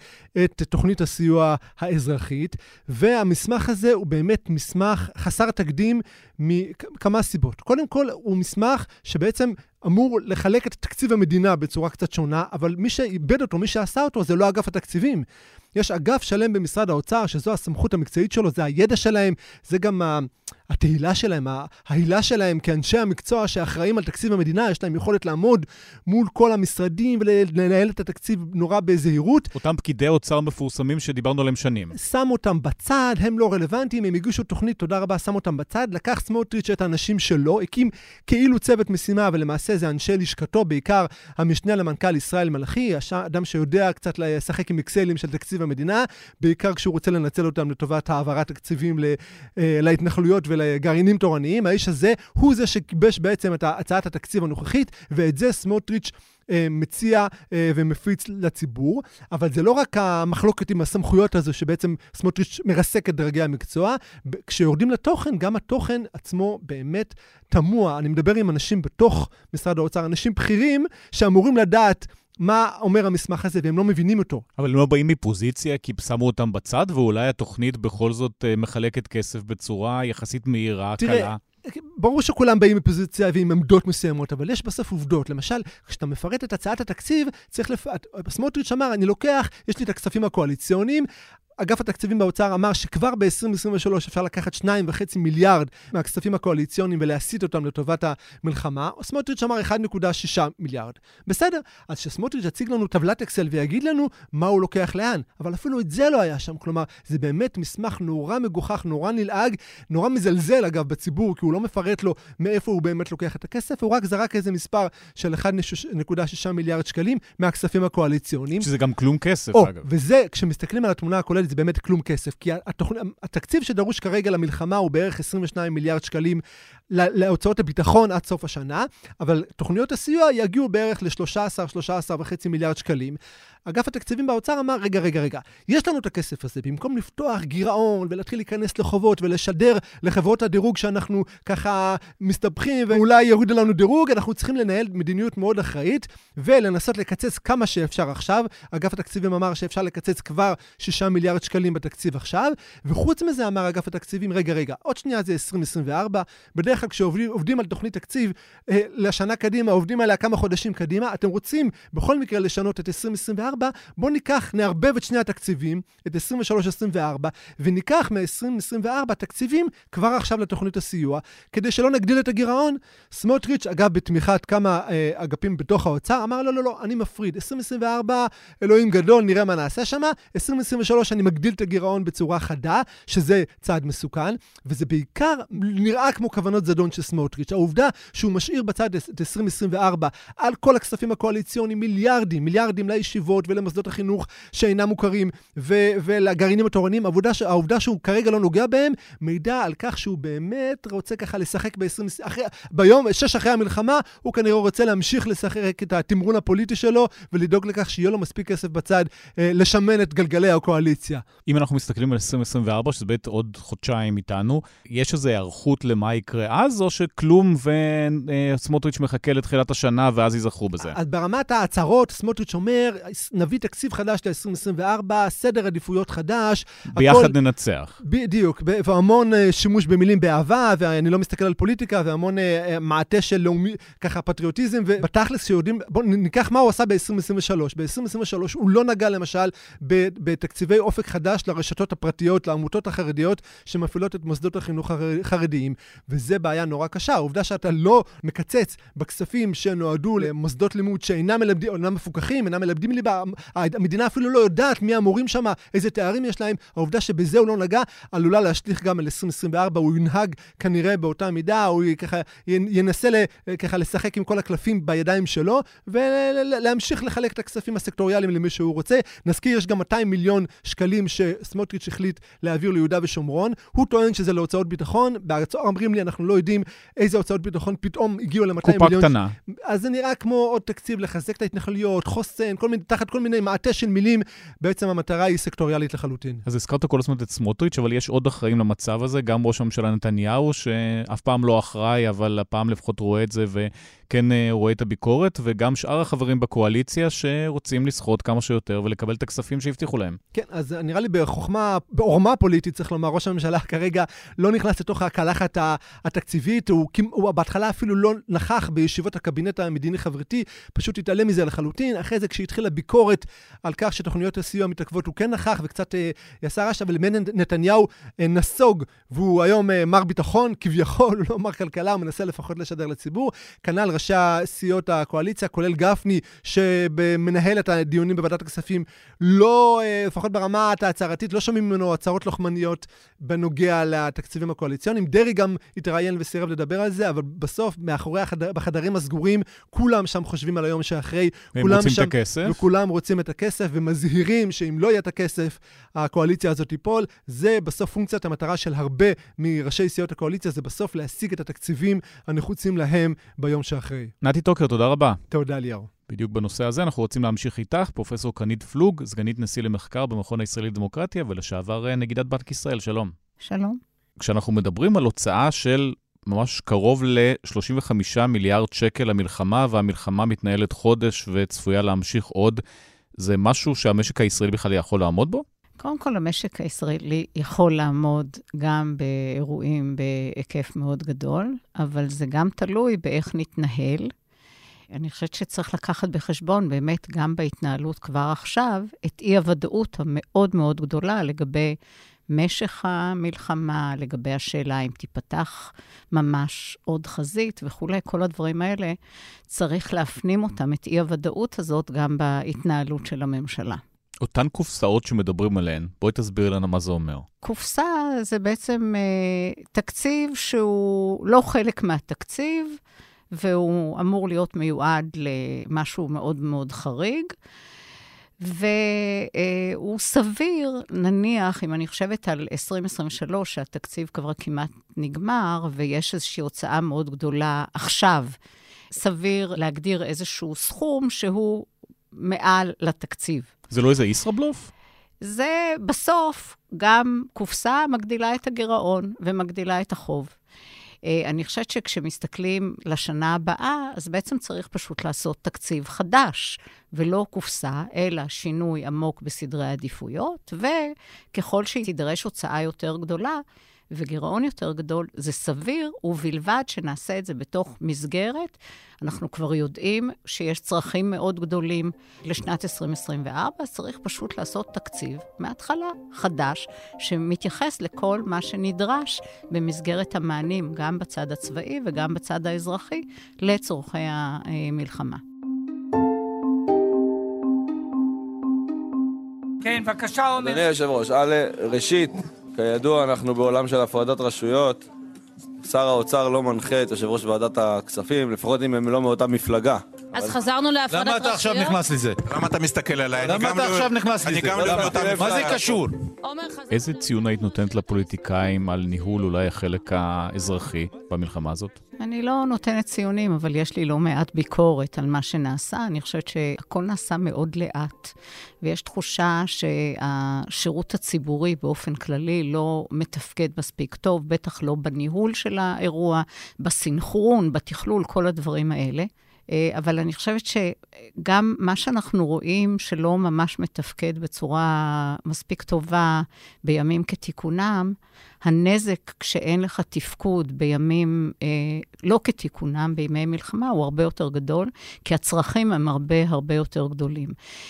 את תוכנית הסיוע האזרחית, והמסמך הזה הוא באמת מסמך חסר תקדים מכמה סיבות. קודם כל, הוא מסמך שבעצם אמור לחלק את תקציב המדינה בצורה קצת שונה, אבל מי שאיבד אותו, מי שעשה אותו, זה לא אגף התקציבים. יש אגף שלם במשרד האוצר, שזו הסמכות המקצועית שלו, זה הידע שלהם, זה גם התהילה שלהם, ההילה שלהם כאנשי המקצוע שאחראים על תקציב המדינה, יש להם יכולת לעמוד מול כל המשרדים ולנהל את התקציב נורא בזהירות. אותם פקידי אוצר מפורסמים שדיברנו עליהם שנים. שם אותם בצד, הם לא רלוונטיים, הם הגישו תוכנית, תודה רבה, שם אותם בצד, לקח סמוטריץ' את האנשים שלו, הקים כאילו צוות משימה, ולמעשה זה אנשי לשכתו, בעיקר המשנה למנכ"ל ישראל מלאכי, אדם שיודע קצת לשחק עם אקסלים של תקציב המדינה, בעיקר כשהוא רוצה לנצל אותם לטובת העברת תקציבים אה, להתנחלויות ולגרעינים תורניים. האיש הזה הוא זה שגיבש בעצם את הצעת התקציב הנוכחית, ואת זה סמוטריץ' מציע אה, ומפיץ לציבור, אבל זה לא רק המחלוקת עם הסמכויות הזו שבעצם סמוטריץ' מרסק את דרגי המקצוע, כשיורדים לתוכן, גם התוכן עצמו באמת תמוה. אני מדבר עם אנשים בתוך משרד האוצר, אנשים בכירים שאמורים לדעת מה אומר המסמך הזה, והם לא מבינים אותו. אבל הם לא באים מפוזיציה כי שמו אותם בצד, ואולי התוכנית בכל זאת אה, מחלקת כסף בצורה יחסית מהירה, תראה, קלה. ברור שכולם באים מפוזיציה ועם עמדות מסוימות, אבל יש בסוף עובדות. למשל, כשאתה מפרט את הצעת התקציב, צריך לפ... סמוטריץ' אמר, אני לוקח, יש לי את הכספים הקואליציוניים, אגף התקציבים באוצר אמר שכבר ב-2023 אפשר לקחת 2.5 מיליארד מהכספים הקואליציוניים ולהסיט אותם לטובת המלחמה, סמוטריץ' אמר 1.6 מיליארד. בסדר, אז שסמוטריץ' יציג לנו טבלת אקסל ויגיד לנו מה הוא לוקח לאן, אבל אפילו את זה לא היה שם. כלומר, זה באמת מסמך נורא מגוחך, נורא נלעג, נורא מזלזל אגב בציבור, כי הוא לא מפרט לו מאיפה הוא באמת לוקח את הכסף, הוא רק זרק איזה מספר של 1.6 מיליארד שקלים מהכספים הקואליציוניים. שזה גם כלום כסף, או, אגב. וזה, כשמסתכלים על התמונה הכוללת, זה באמת כלום כסף. כי התוכ... התקציב שדרוש כרגע למלחמה הוא בערך 22 מיליארד שקלים להוצאות הביטחון עד סוף השנה, אבל תוכניות הסיוע יגיעו בערך ל-13-13.5 מיליארד שקלים. אגף התקציבים באוצר אמר, רגע, רגע, רגע, יש לנו את הכסף הזה, במקום לפתוח גירעון ולהתחיל להיכנס לחובות ולשדר לחברות הדירוג שאנחנו ככה מסתבכים ואולי יורידו לנו דירוג, אנחנו צריכים לנהל מדיניות מאוד אחראית ולנסות לקצץ כמה שאפשר עכשיו. אגף התקציבים אמר שאפשר לקצץ כבר 6 מיליארד שקלים בתקציב עכשיו, וחוץ מזה אמר אגף התקציבים, רגע, רגע, עוד שנייה זה 2024, בדרך כלל כשעובדים על תוכנית תקציב אה, לשנה קדימה, עובדים עליה כמה חודשים קדימה, אתם רוצים בכל מקרה לשנות את 2024, 2024, בואו ניקח, נערבב את שני התקציבים, את 23-24, וניקח מ-2024 תקציבים כבר עכשיו לתוכנית הסיוע, כדי שלא נגדיל את הגירעון. סמוטריץ', אגב, בתמיכת כמה אה, אגפים בתוך האוצר, אמר, לא, לא, לא, אני מפריד. 2024, אלוהים גדול, נראה מה נעשה שם. 2023, אני מגדיל את הגירעון בצורה חדה, שזה צעד מסוכן, וזה בעיקר נראה כמו כוונות זדון של סמוטריץ'. העובדה שהוא משאיר בצד את 2024 על כל הכספים הקואליציוניים, מיליארדים, מיליארדים לישיבות ולמוסדות החינוך שאינם מוכרים ו- ולגרעינים התורניים, העובדה, ש- העובדה שהוא כרגע לא נוגע בהם, מעידה על כך שהוא באמת רוצה ככה לשחק ב-20... אחרי, ביום, שש אחרי המלחמה, הוא כנראה רוצה להמשיך לשחק את התמרון הפוליטי שלו ולדאוג לכך שיהיה לו מספיק כסף בצד אה, לשמן את גלגלי הקואליציה. אם אנחנו מסתכלים על 2024, שזה בעצם עוד חודשיים איתנו, יש איזו היערכות למה יקרה אז, או שכלום וסמוטריץ' מחכה לתחילת השנה ואז ייזכרו בזה? אז ברמת ההצהרות, סמוטריץ' אומר, נביא תקציב חדש ל-2024, סדר עדיפויות חדש. ביחד הכל... ננצח. בדיוק, והמון uh, שימוש במילים באהבה, ואני לא מסתכל על פוליטיקה, והמון uh, מעטה של לאומי, ככה פטריוטיזם, ובתכלס שיודעים, בואו ניקח מה הוא עשה ב-2023. ב-2023 הוא לא נגע למשל בתקציבי אופק חדש לרשתות הפרטיות, לעמותות החרדיות שמפעילות את מוסדות החינוך החרדיים, וזה בעיה נורא קשה. העובדה שאתה לא מקצץ בכספים שנועדו למוסדות לימוד שאינם מלמדים, אינם מפוקחים, אינם מלמדים ליבה, המדינה אפילו לא יודעת מי המורים שם, איזה תארים יש להם. העובדה שבזה הוא לא נגע, עלולה להשליך גם על 2024. הוא ינהג כנראה באותה מידה, הוא ככה ינסה ככה לשחק עם כל הקלפים בידיים שלו, ולהמשיך לחלק את הכספים הסקטוריאליים למי שהוא רוצה. נזכיר, יש גם 200 מיליון שקלים שסמוטריץ' החליט להעביר ליהודה ושומרון. הוא טוען שזה להוצאות ביטחון. בארצות אומרים לי, אנחנו לא יודעים איזה הוצאות ביטחון פתאום הגיעו ל-200 מיליון. קופה קטנה. אז זה נראה כמו עוד תקציב לחזק את ההתנחלויות, חוסן, כל מיני, תחת כל מיני מעטה של מילים, בעצם המטרה היא סקטוריאלית לחלוטין. אז הזכרת כל הזמן את סמוטריץ', אבל יש עוד אחראים למצב הזה, גם ראש הממשלה נתניהו, שאף פעם לא אחראי, אבל הפעם לפחות רואה את זה וכן אה, רואה את הביקורת, וגם שאר החברים בקואליציה שרוצים לסחוט כמה שיותר ולקבל את הכספים שהבטיחו להם. כן, אז נראה לי בחוכמה, בעורמה פוליטית, צריך לומר, ראש הממשלה כרגע לא נכנס לתוך הקלחת התקציבית, הוא, הוא בהתחלה אפילו לא נכח בישיבות הקבינט המדיני-חברתי, פשוט התעלם מזה לחלוטין. אחרי זה, כשהתחילה הביקורת על כך שתוכניות הסיוע מתעכבות, הוא כן נכח וקצת אה, יעשה רעש, אבל באמת נתניהו אה, נסוג, והוא היום אה, מר ביטחון, כביכול, הוא לא מר כלכלה, הוא מנסה לפחות לשדר לציבור. כנ"ל ראשי סיעות הקואליציה, כולל גפני, שמנהל את הדיונים בוועדת הכספים, לא, אה, לפחות ברמה ההצהרתית, לא שומעים ממנו הצהרות לוחמניות בנוגע לתקציבים הקואליציוניים. דרעי גם התראיין וסירב לדבר על זה, אבל בסוף, מאחורי החדר, בחדרים הסגורים, כולם שם חושבים על היום שאחרי. הם רוצים שם, את הכסף. וכולם רוצים את הכסף ומזהירים שאם לא יהיה את הכסף, הקואליציה הזאת תיפול. זה בסוף פונקציית המטרה של הרבה מראשי סיעות הקואליציה, זה בסוף להשיג את התקציבים הנחוצים להם ביום שאחרי. נתי טוקר, תודה רבה. תודה, ליאור. בדיוק בנושא הזה אנחנו רוצים להמשיך איתך, פרופ' קרנית פלוג, סגנית נשיא למחקר במכון הישראלי לדמוקרטיה ולשעבר אה, נגידת בנק ישראל. שלום. שלום. כשאנחנו מדברים על הוצאה של ממש קרוב ל-35 מיליארד שקל למלחמה, והמלחמה מתנהלת חודש וצפויה להמשיך עוד, זה משהו שהמשק הישראלי בכלל יכול לעמוד בו? קודם כל, המשק הישראלי יכול לעמוד גם באירועים בהיקף מאוד גדול, אבל זה גם תלוי באיך נתנהל. אני חושבת שצריך לקחת בחשבון באמת גם בהתנהלות כבר עכשיו את אי-הוודאות המאוד מאוד גדולה לגבי משך המלחמה, לגבי השאלה אם תיפתח ממש עוד חזית וכולי, כל הדברים האלה, צריך להפנים אותם, את אי-הוודאות הזאת, גם בהתנהלות של הממשלה. אותן קופסאות שמדברים עליהן, בואי תסבירי לנו מה זה אומר. קופסה זה בעצם אה, תקציב שהוא לא חלק מהתקציב, והוא אמור להיות מיועד למשהו מאוד מאוד חריג. והוא סביר, נניח, אם אני חושבת על 2023, שהתקציב כבר כמעט נגמר, ויש איזושהי הוצאה מאוד גדולה עכשיו, סביר להגדיר איזשהו סכום שהוא מעל לתקציב. זה לא איזה ישראבלוף? זה בסוף גם קופסה מגדילה את הגירעון ומגדילה את החוב. אה, אני חושבת שכשמסתכלים לשנה הבאה, אז בעצם צריך פשוט לעשות תקציב חדש, ולא קופסה, אלא שינוי עמוק בסדרי העדיפויות, וככל שתידרש הוצאה יותר גדולה, וגירעון יותר גדול, זה סביר, ובלבד שנעשה את זה בתוך מסגרת. אנחנו כבר יודעים שיש צרכים מאוד גדולים לשנת 2024, אז צריך פשוט לעשות תקציב מההתחלה חדש, שמתייחס לכל מה שנדרש במסגרת המענים, גם בצד הצבאי וגם בצד האזרחי, לצורכי המלחמה. כן, בבקשה, עומר. אדוני היושב-ראש, ראשית, כידוע, אנחנו בעולם של הפרדת רשויות. שר האוצר לא מנחה את יושב ראש ועדת הכספים, לפחות אם הם לא מאותה מפלגה. אז. חזרנו להפרדת רשויות? למה אתה עכשיו נכנס לזה? למה אתה מסתכל עליי? למה אתה לא... עכשיו נכנס לזה? אני גם לא מאותה מפלגה. מה זה קשור? איזה ציון היית נותנת לפוליטיקאים על ניהול אולי החלק האזרחי במלחמה הזאת? אני לא נותנת ציונים, אבל יש לי לא מעט ביקורת על מה שנעשה. אני חושבת שהכל נעשה מאוד לאט, ויש תחושה שהשירות הציבורי באופן כללי לא מתפקד מספיק טוב, בטח לא בניהול של האירוע, בסנכרון, בתכלול, כל הדברים האלה. אה, אבל אני חושבת שגם מה שאנחנו רואים שלא ממש מתפקד בצורה מספיק טובה בימים כתיקונם, הנזק כשאין לך תפקוד בימים אה, לא כתיקונם, בימי מלחמה, הוא הרבה יותר גדול, כי הצרכים הם הרבה הרבה יותר גדולים.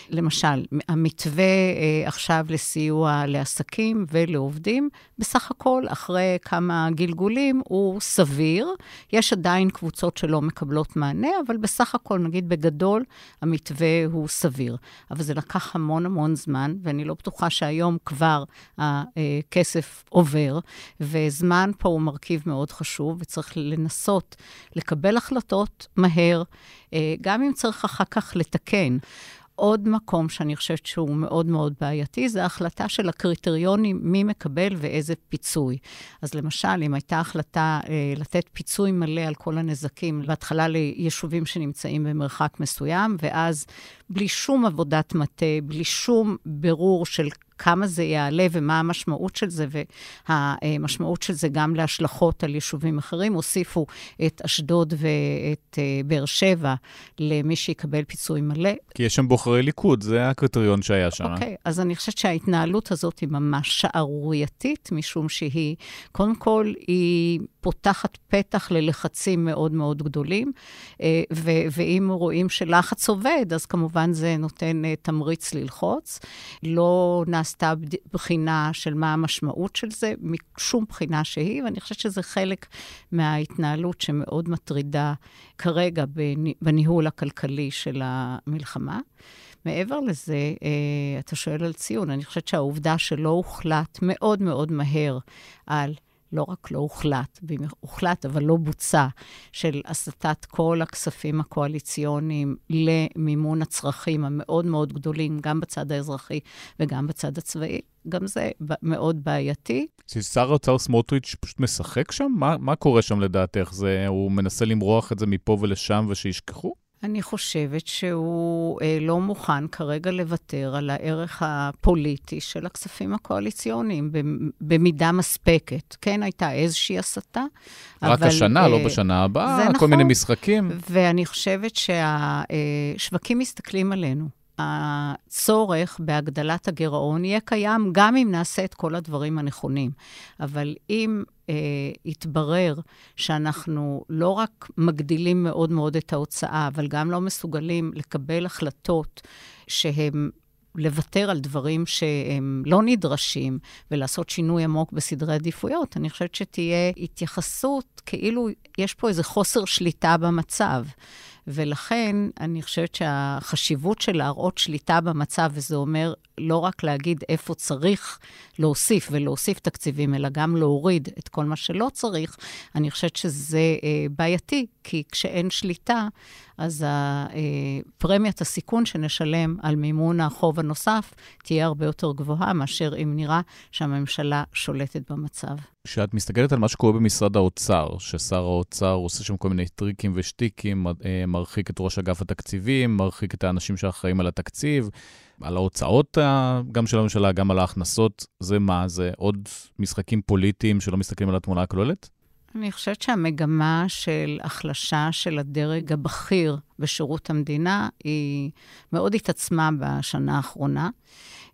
למשל, המתווה אה, עכשיו לסיוע לעסקים ולעובדים, בסך הכל, אחרי כמה גלגולים, הוא סביר. יש עדיין קבוצות שלא מקבלות מענה, אבל בסך הכל, נגיד בגדול, המתווה הוא סביר. אבל זה לקח המון המון זמן, ואני לא בטוחה שהיום כבר הכסף עובר. וזמן פה הוא מרכיב מאוד חשוב, וצריך לנסות לקבל החלטות מהר, אה, גם אם צריך אחר כך לתקן. עוד מקום שאני חושבת שהוא מאוד מאוד בעייתי, זה ההחלטה של הקריטריונים, מי מקבל ואיזה פיצוי. אז למשל, אם הייתה החלטה אה, לתת פיצוי מלא על כל הנזקים, בהתחלה ליישובים שנמצאים במרחק מסוים, ואז בלי שום עבודת מטה, בלי שום בירור של כמה זה יעלה ומה המשמעות של זה, והמשמעות של זה גם להשלכות על יישובים אחרים. הוסיפו את אשדוד ואת uh, באר שבע למי שיקבל פיצוי מלא. כי יש שם בוחרי ליכוד, זה הקריטריון שהיה שם. אוקיי, okay, אז אני חושבת שההתנהלות הזאת היא ממש שערורייתית, משום שהיא, קודם כל, היא פותחת פתח ללחצים מאוד מאוד גדולים, אה, ואם רואים שלחץ עובד, אז כמובן זה נותן אה, תמריץ ללחוץ. לא נעשתה בחינה של מה המשמעות של זה, משום בחינה שהיא, ואני חושבת שזה חלק מההתנהלות שמאוד מטרידה כרגע בניהול הכלכלי של המלחמה. מעבר לזה, אה, אתה שואל על ציון, אני חושבת שהעובדה שלא הוחלט מאוד מאוד מהר על לא רק לא הוחלט, הוחלט אבל לא בוצע, של הסטת כל הכספים הקואליציוניים למימון הצרכים המאוד מאוד גדולים, גם בצד האזרחי וגם בצד הצבאי, גם זה מאוד בעייתי. שר האוצר סמוטריץ' פשוט משחק שם? מה, מה קורה שם לדעתך? זה, הוא מנסה למרוח את זה מפה ולשם ושישכחו? אני חושבת שהוא אה, לא מוכן כרגע לוותר על הערך הפוליטי של הכספים הקואליציוניים במידה מספקת. כן, הייתה איזושהי הסתה, רק אבל... רק השנה, לא אה, לא בשנה הבאה, כל נכון, מיני משחקים. ואני חושבת שהשווקים אה, מסתכלים עלינו. הצורך בהגדלת הגירעון יהיה קיים גם אם נעשה את כל הדברים הנכונים. אבל אם אה, יתברר שאנחנו לא רק מגדילים מאוד מאוד את ההוצאה, אבל גם לא מסוגלים לקבל החלטות שהן לוותר על דברים שהם לא נדרשים ולעשות שינוי עמוק בסדרי עדיפויות, אני חושבת שתהיה התייחסות כאילו יש פה איזה חוסר שליטה במצב. ולכן אני חושבת שהחשיבות של להראות שליטה במצב, וזה אומר לא רק להגיד איפה צריך להוסיף ולהוסיף תקציבים, אלא גם להוריד את כל מה שלא צריך, אני חושבת שזה אה, בעייתי, כי כשאין שליטה, אז פרמיית הסיכון שנשלם על מימון החוב הנוסף תהיה הרבה יותר גבוהה מאשר אם נראה שהממשלה שולטת במצב. כשאת מסתכלת על מה שקורה במשרד האוצר, ששר האוצר עושה שם כל מיני טריקים ושטיקים, אה, מרחיק את ראש אגף התקציבים, מרחיק את האנשים שאחראים על התקציב, על ההוצאות גם של הממשלה, גם על ההכנסות, זה מה? זה עוד משחקים פוליטיים שלא מסתכלים על התמונה הכוללת? אני חושבת שהמגמה של החלשה של הדרג הבכיר בשירות המדינה היא מאוד התעצמה בשנה האחרונה.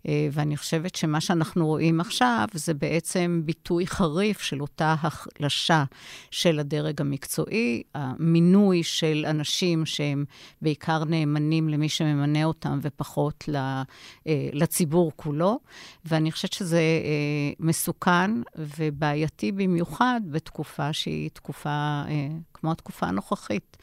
אה, ואני חושבת שמה שאנחנו רואים עכשיו זה בעצם ביטוי חריף של אותה החלשה של הדרג המקצועי, המינוי של אנשים שהם בעיקר נאמנים למי שממנה אותם ופחות אה, לציבור כולו. ואני חושבת שזה אה, מסוכן ובעייתי במיוחד בתקופה שהיא תקופה כמו התקופה הנוכחית.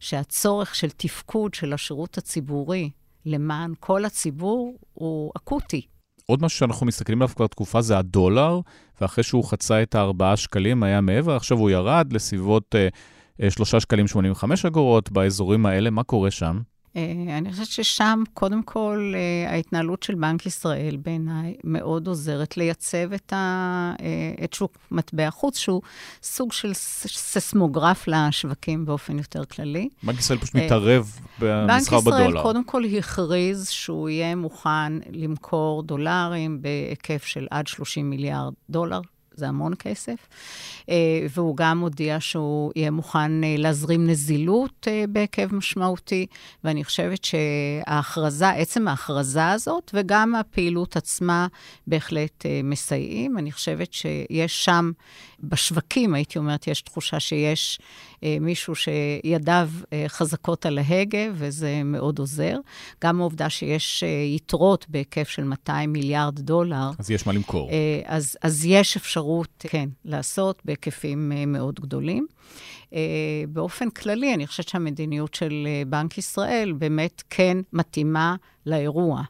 שהצורך של תפקוד של השירות הציבורי למען כל הציבור הוא אקוטי. עוד משהו שאנחנו מסתכלים עליו כבר תקופה זה הדולר, ואחרי שהוא חצה את הארבעה שקלים היה מעבר, עכשיו הוא ירד לסביבות אה, 3 שקלים 85 אגורות באזורים האלה, מה קורה שם? אה, אני חושבת ששם, קודם כל, אה, ההתנהלות של בנק ישראל בעיניי מאוד עוזרת לייצב את, ה, אה, את שוק מטבע חוץ, שהוא סוג של ססמוגרף לשווקים באופן יותר כללי. בנק ישראל פשוט מתערב במסחר בדולר. בנק ישראל קודם כל הכריז שהוא יהיה מוכן למכור דולרים בהיקף של עד 30 מיליארד דולר זה המון כסף. אה, והוא גם הודיע שהוא יהיה מוכן אה, להזרים נזילות אה, בהיקף משמעותי, ואני חושבת שההכרזה, עצם ההכרזה הזאת, וגם הפעילות עצמה בהחלט מסייעים. אני חושבת שיש שם, בשווקים, הייתי אומרת, יש תחושה שיש מישהו שידיו חזקות על ההגה, וזה מאוד עוזר. גם העובדה שיש יתרות בהיקף של 200 מיליארד דולר. אז יש מה למכור. אז, אז יש אפשרות, כן, לעשות בהיקפים אה, מאוד גדולים. אה, באופן כללי, אני חושבת שהמדיניות של אה, בנק ישראל באמת כן מתאימה לאירוע.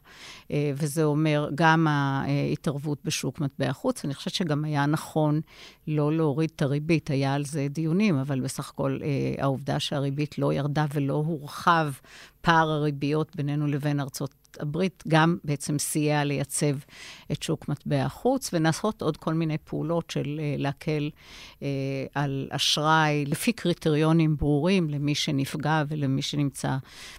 וזה אומר גם ההתערבות בשוק מטבע חוץ. אני חושבת שגם היה נכון לא להוריד את הריבית, היה על זה דיונים, אבל בסך הכל העובדה שהריבית לא ירדה ולא הורחב פער הריביות בינינו לבין ארצות הברית גם בעצם סייע לייצב את שוק מטבע החוץ, ונעשות עוד כל מיני פעולות של uh, להקל uh, על אשראי לפי קריטריונים ברורים למי שנפגע ולמי שנמצא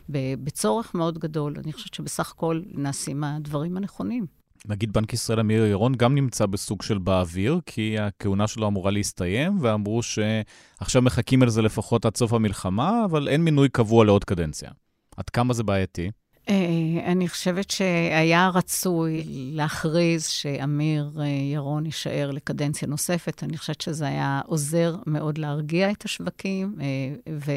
בצורך מאוד גדול. אני חושבת שבסך הכל נעשים הדברים הנכונים. נגיד בנק ישראל אמיר ירון גם נמצא בסוג של באוויר, כי הכהונה שלו אמורה להסתיים, ואמרו שעכשיו מחכים על זה לפחות עד סוף המלחמה, אבל אין מינוי קבוע לעוד קדנציה. עד כמה זה בעייתי? אה, אני חושבת שהיה רצוי להכריז שאמיר אה, ירון יישאר לקדנציה נוספת. אני חושבת שזה היה עוזר מאוד להרגיע את השווקים. אה, ו...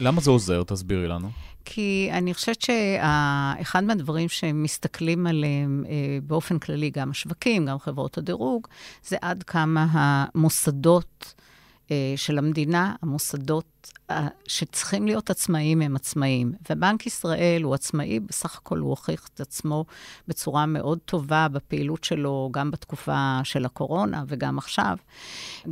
למה זה עוזר? תסבירי לנו. כי אני חושבת שאחד מהדברים שמסתכלים עליהם באופן כללי, גם השווקים, גם חברות הדירוג, זה עד כמה המוסדות של המדינה, המוסדות שצריכים להיות עצמאיים הם עצמאיים. ובנק ישראל הוא עצמאי, בסך הכל הוא הוכיח את עצמו בצורה מאוד טובה בפעילות שלו, גם בתקופה של הקורונה וגם עכשיו.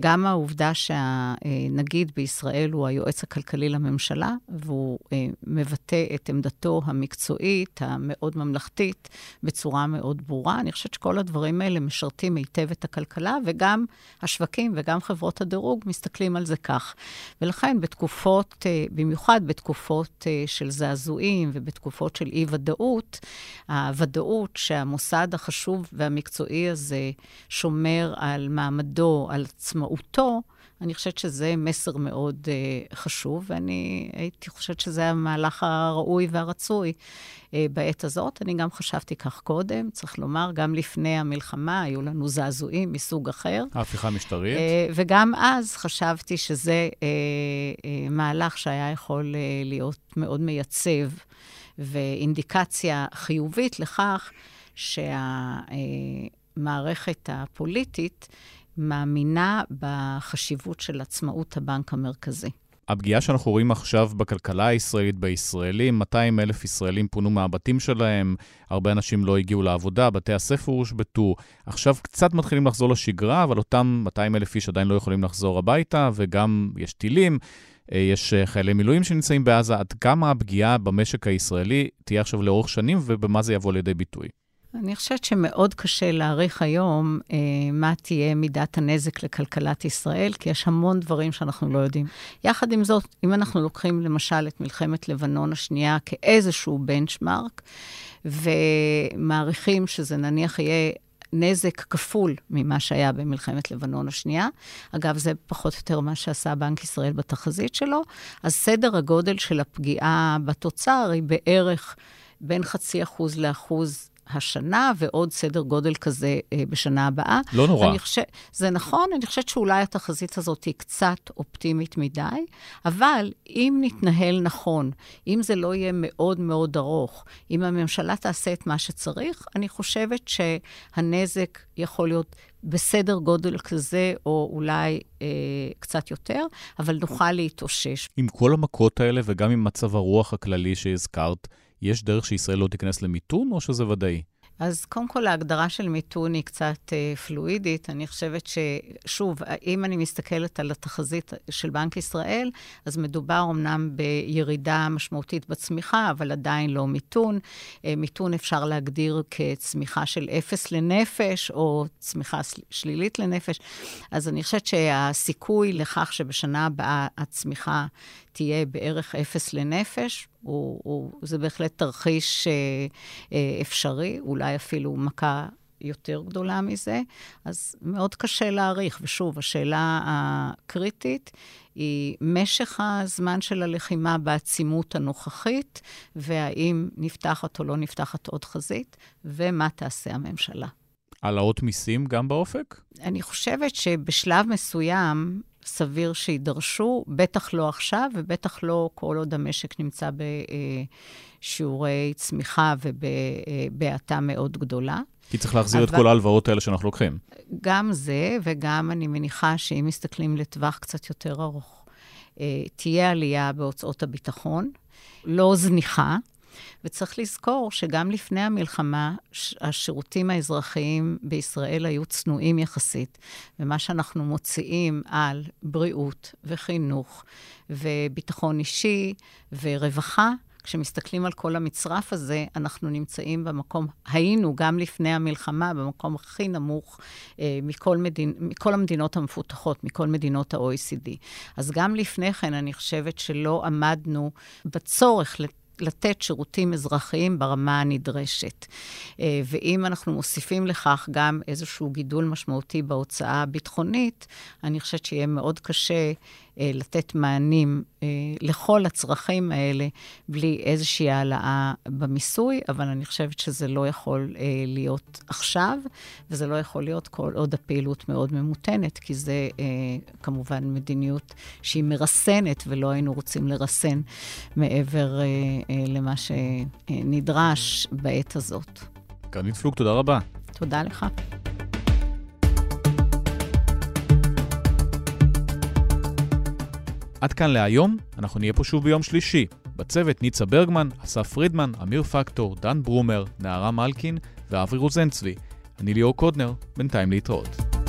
גם העובדה שהנגיד בישראל הוא היועץ הכלכלי לממשלה, והוא אה, מבטא את עמדתו המקצועית, המאוד ממלכתית, בצורה מאוד ברורה. אני חושבת שכל הדברים האלה משרתים היטב את הכלכלה, וגם השווקים וגם חברות הדירוג מסתכלים על זה כך. ולכן, בתקופה... בתקופות, אה, במיוחד בתקופות אה, של זעזועים ובתקופות של אי-ודאות, הוודאות שהמוסד החשוב והמקצועי הזה שומר על מעמדו, על עצמאותו, אני חושבת שזה מסר מאוד uh, חשוב, ואני הייתי חושבת שזה המהלך הראוי והרצוי uh, בעת הזאת. אני גם חשבתי כך קודם, צריך לומר, גם לפני המלחמה היו לנו זעזועים מסוג אחר. ההפיכה המשטרית. Uh, וגם אז חשבתי שזה uh, uh, מהלך שהיה יכול uh, להיות מאוד מייצב, ואינדיקציה חיובית לכך שהמערכת הפוליטית, מאמינה בחשיבות של עצמאות הבנק המרכזי. הפגיעה שאנחנו רואים עכשיו בכלכלה הישראלית, בישראלים, 200 אלף ישראלים פונו מהבתים שלהם, הרבה אנשים לא הגיעו לעבודה, בתי הספר הושבתו. עכשיו קצת מתחילים לחזור לשגרה, אבל אותם 200 אלף איש עדיין לא יכולים לחזור הביתה, וגם יש טילים. אה, יש אה, חיילי מילואים שנמצאים בעזה, עד כמה הפגיעה במשק הישראלי תהיה עכשיו לאורך שנים ובמה זה יבוא לידי ביטוי? אני חושבת שמאוד קשה להעריך היום אה, מה תהיה מידת הנזק לכלכלת ישראל, כי יש המון דברים שאנחנו לא יודעים. יחד עם זאת, אם אנחנו לוקחים למשל את מלחמת לבנון השנייה כאיזשהו בנצ'מארק, ומעריכים שזה נניח יהיה נזק כפול ממה שהיה במלחמת לבנון השנייה. אגב, זה פחות או יותר מה שעשה בנק ישראל בתחזית שלו. אז סדר הגודל של הפגיעה בתוצר היא בערך בין חצי אחוז לאחוז השנה, ועוד סדר גודל כזה אה, בשנה הבאה. לא נורא. חושב, זה נכון, אני חושבת שאולי התחזית הזאת היא קצת אופטימית מדי, אבל אם נתנהל נכון, אם זה לא יהיה מאוד מאוד ארוך, אם הממשלה תעשה את מה שצריך, אני חושבת שהנזק יכול להיות בסדר גודל כזה, או אולי אה, קצת יותר, אבל נוכל להתאושש. עם כל המכות האלה, וגם עם מצב הרוח הכללי שהזכרת, יש דרך שישראל לא תיכנס למיתון, או שזה ודאי? אז קודם כל, ההגדרה של מיתון היא קצת אה, פלואידית. אני חושבת ששוב, אם אני מסתכלת על התחזית של בנק ישראל, אז מדובר אמנם בירידה משמעותית בצמיחה, אבל עדיין לא מיתון. אה, מיתון אפשר להגדיר כצמיחה של אפס לנפש, או צמיחה שלילית לנפש. אז אני חושבת שהסיכוי לכך שבשנה הבאה הצמיחה תהיה בערך אפס לנפש, הוא, הוא, זה בהחלט תרחיש אה, אה, אפשרי, אולי אפילו מכה יותר גדולה מזה, אז מאוד קשה להעריך. ושוב, השאלה הקריטית היא משך הזמן של הלחימה בעצימות הנוכחית, והאם נפתחת או לא נפתחת עוד חזית, ומה תעשה הממשלה. העלאות מיסים גם באופק? אני חושבת שבשלב מסוים סביר שיידרשו, בטח לא עכשיו, ובטח לא כל עוד המשק נמצא בשיעורי צמיחה ובהאטה מאוד גדולה. כי צריך להחזיר אבל... את כל ההלוואות האלה שאנחנו לוקחים. גם זה, וגם אני מניחה שאם מסתכלים לטווח קצת יותר ארוך, אה, תהיה עלייה בהוצאות הביטחון, לא זניחה, וצריך לזכור שגם לפני המלחמה, השירותים האזרחיים בישראל היו צנועים יחסית. ומה שאנחנו מוציאים על בריאות וחינוך וביטחון אישי ורווחה, כשמסתכלים על כל המצרף הזה, אנחנו נמצאים במקום, היינו גם לפני המלחמה, במקום הכי נמוך אה, מכל, מדינ, מכל המדינות המפותחות, מכל מדינות ה-OECD. אז גם לפני כן, אני חושבת שלא עמדנו בצורך לתת שירותים אזרחיים ברמה הנדרשת. אה, ואם אנחנו מוסיפים לכך גם איזשהו גידול משמעותי בהוצאה הביטחונית, אני חושבת שיהיה מאוד קשה לתת מענים אה, לכל הצרכים האלה בלי איזושהי העלאה במיסוי, אבל אני חושבת שזה לא יכול להיות עכשיו, וזה לא יכול להיות כל עוד הפעילות מאוד ממותנת, כי זה כמובן מדיניות שהיא מרסנת, ולא היינו רוצים לרסן מעבר למה שנדרש בעת הזאת. קרנית פלוג, תודה רבה. תודה לך. עד כאן להיום, אנחנו נהיה פה שוב ביום שלישי. בצוות ניצה ברגמן, אסף פרידמן, אמיר פקטור, דן ברומר, נערה מלקין ואברי רוזנצבי. אני ליאור קודנר, בינתיים להתראות.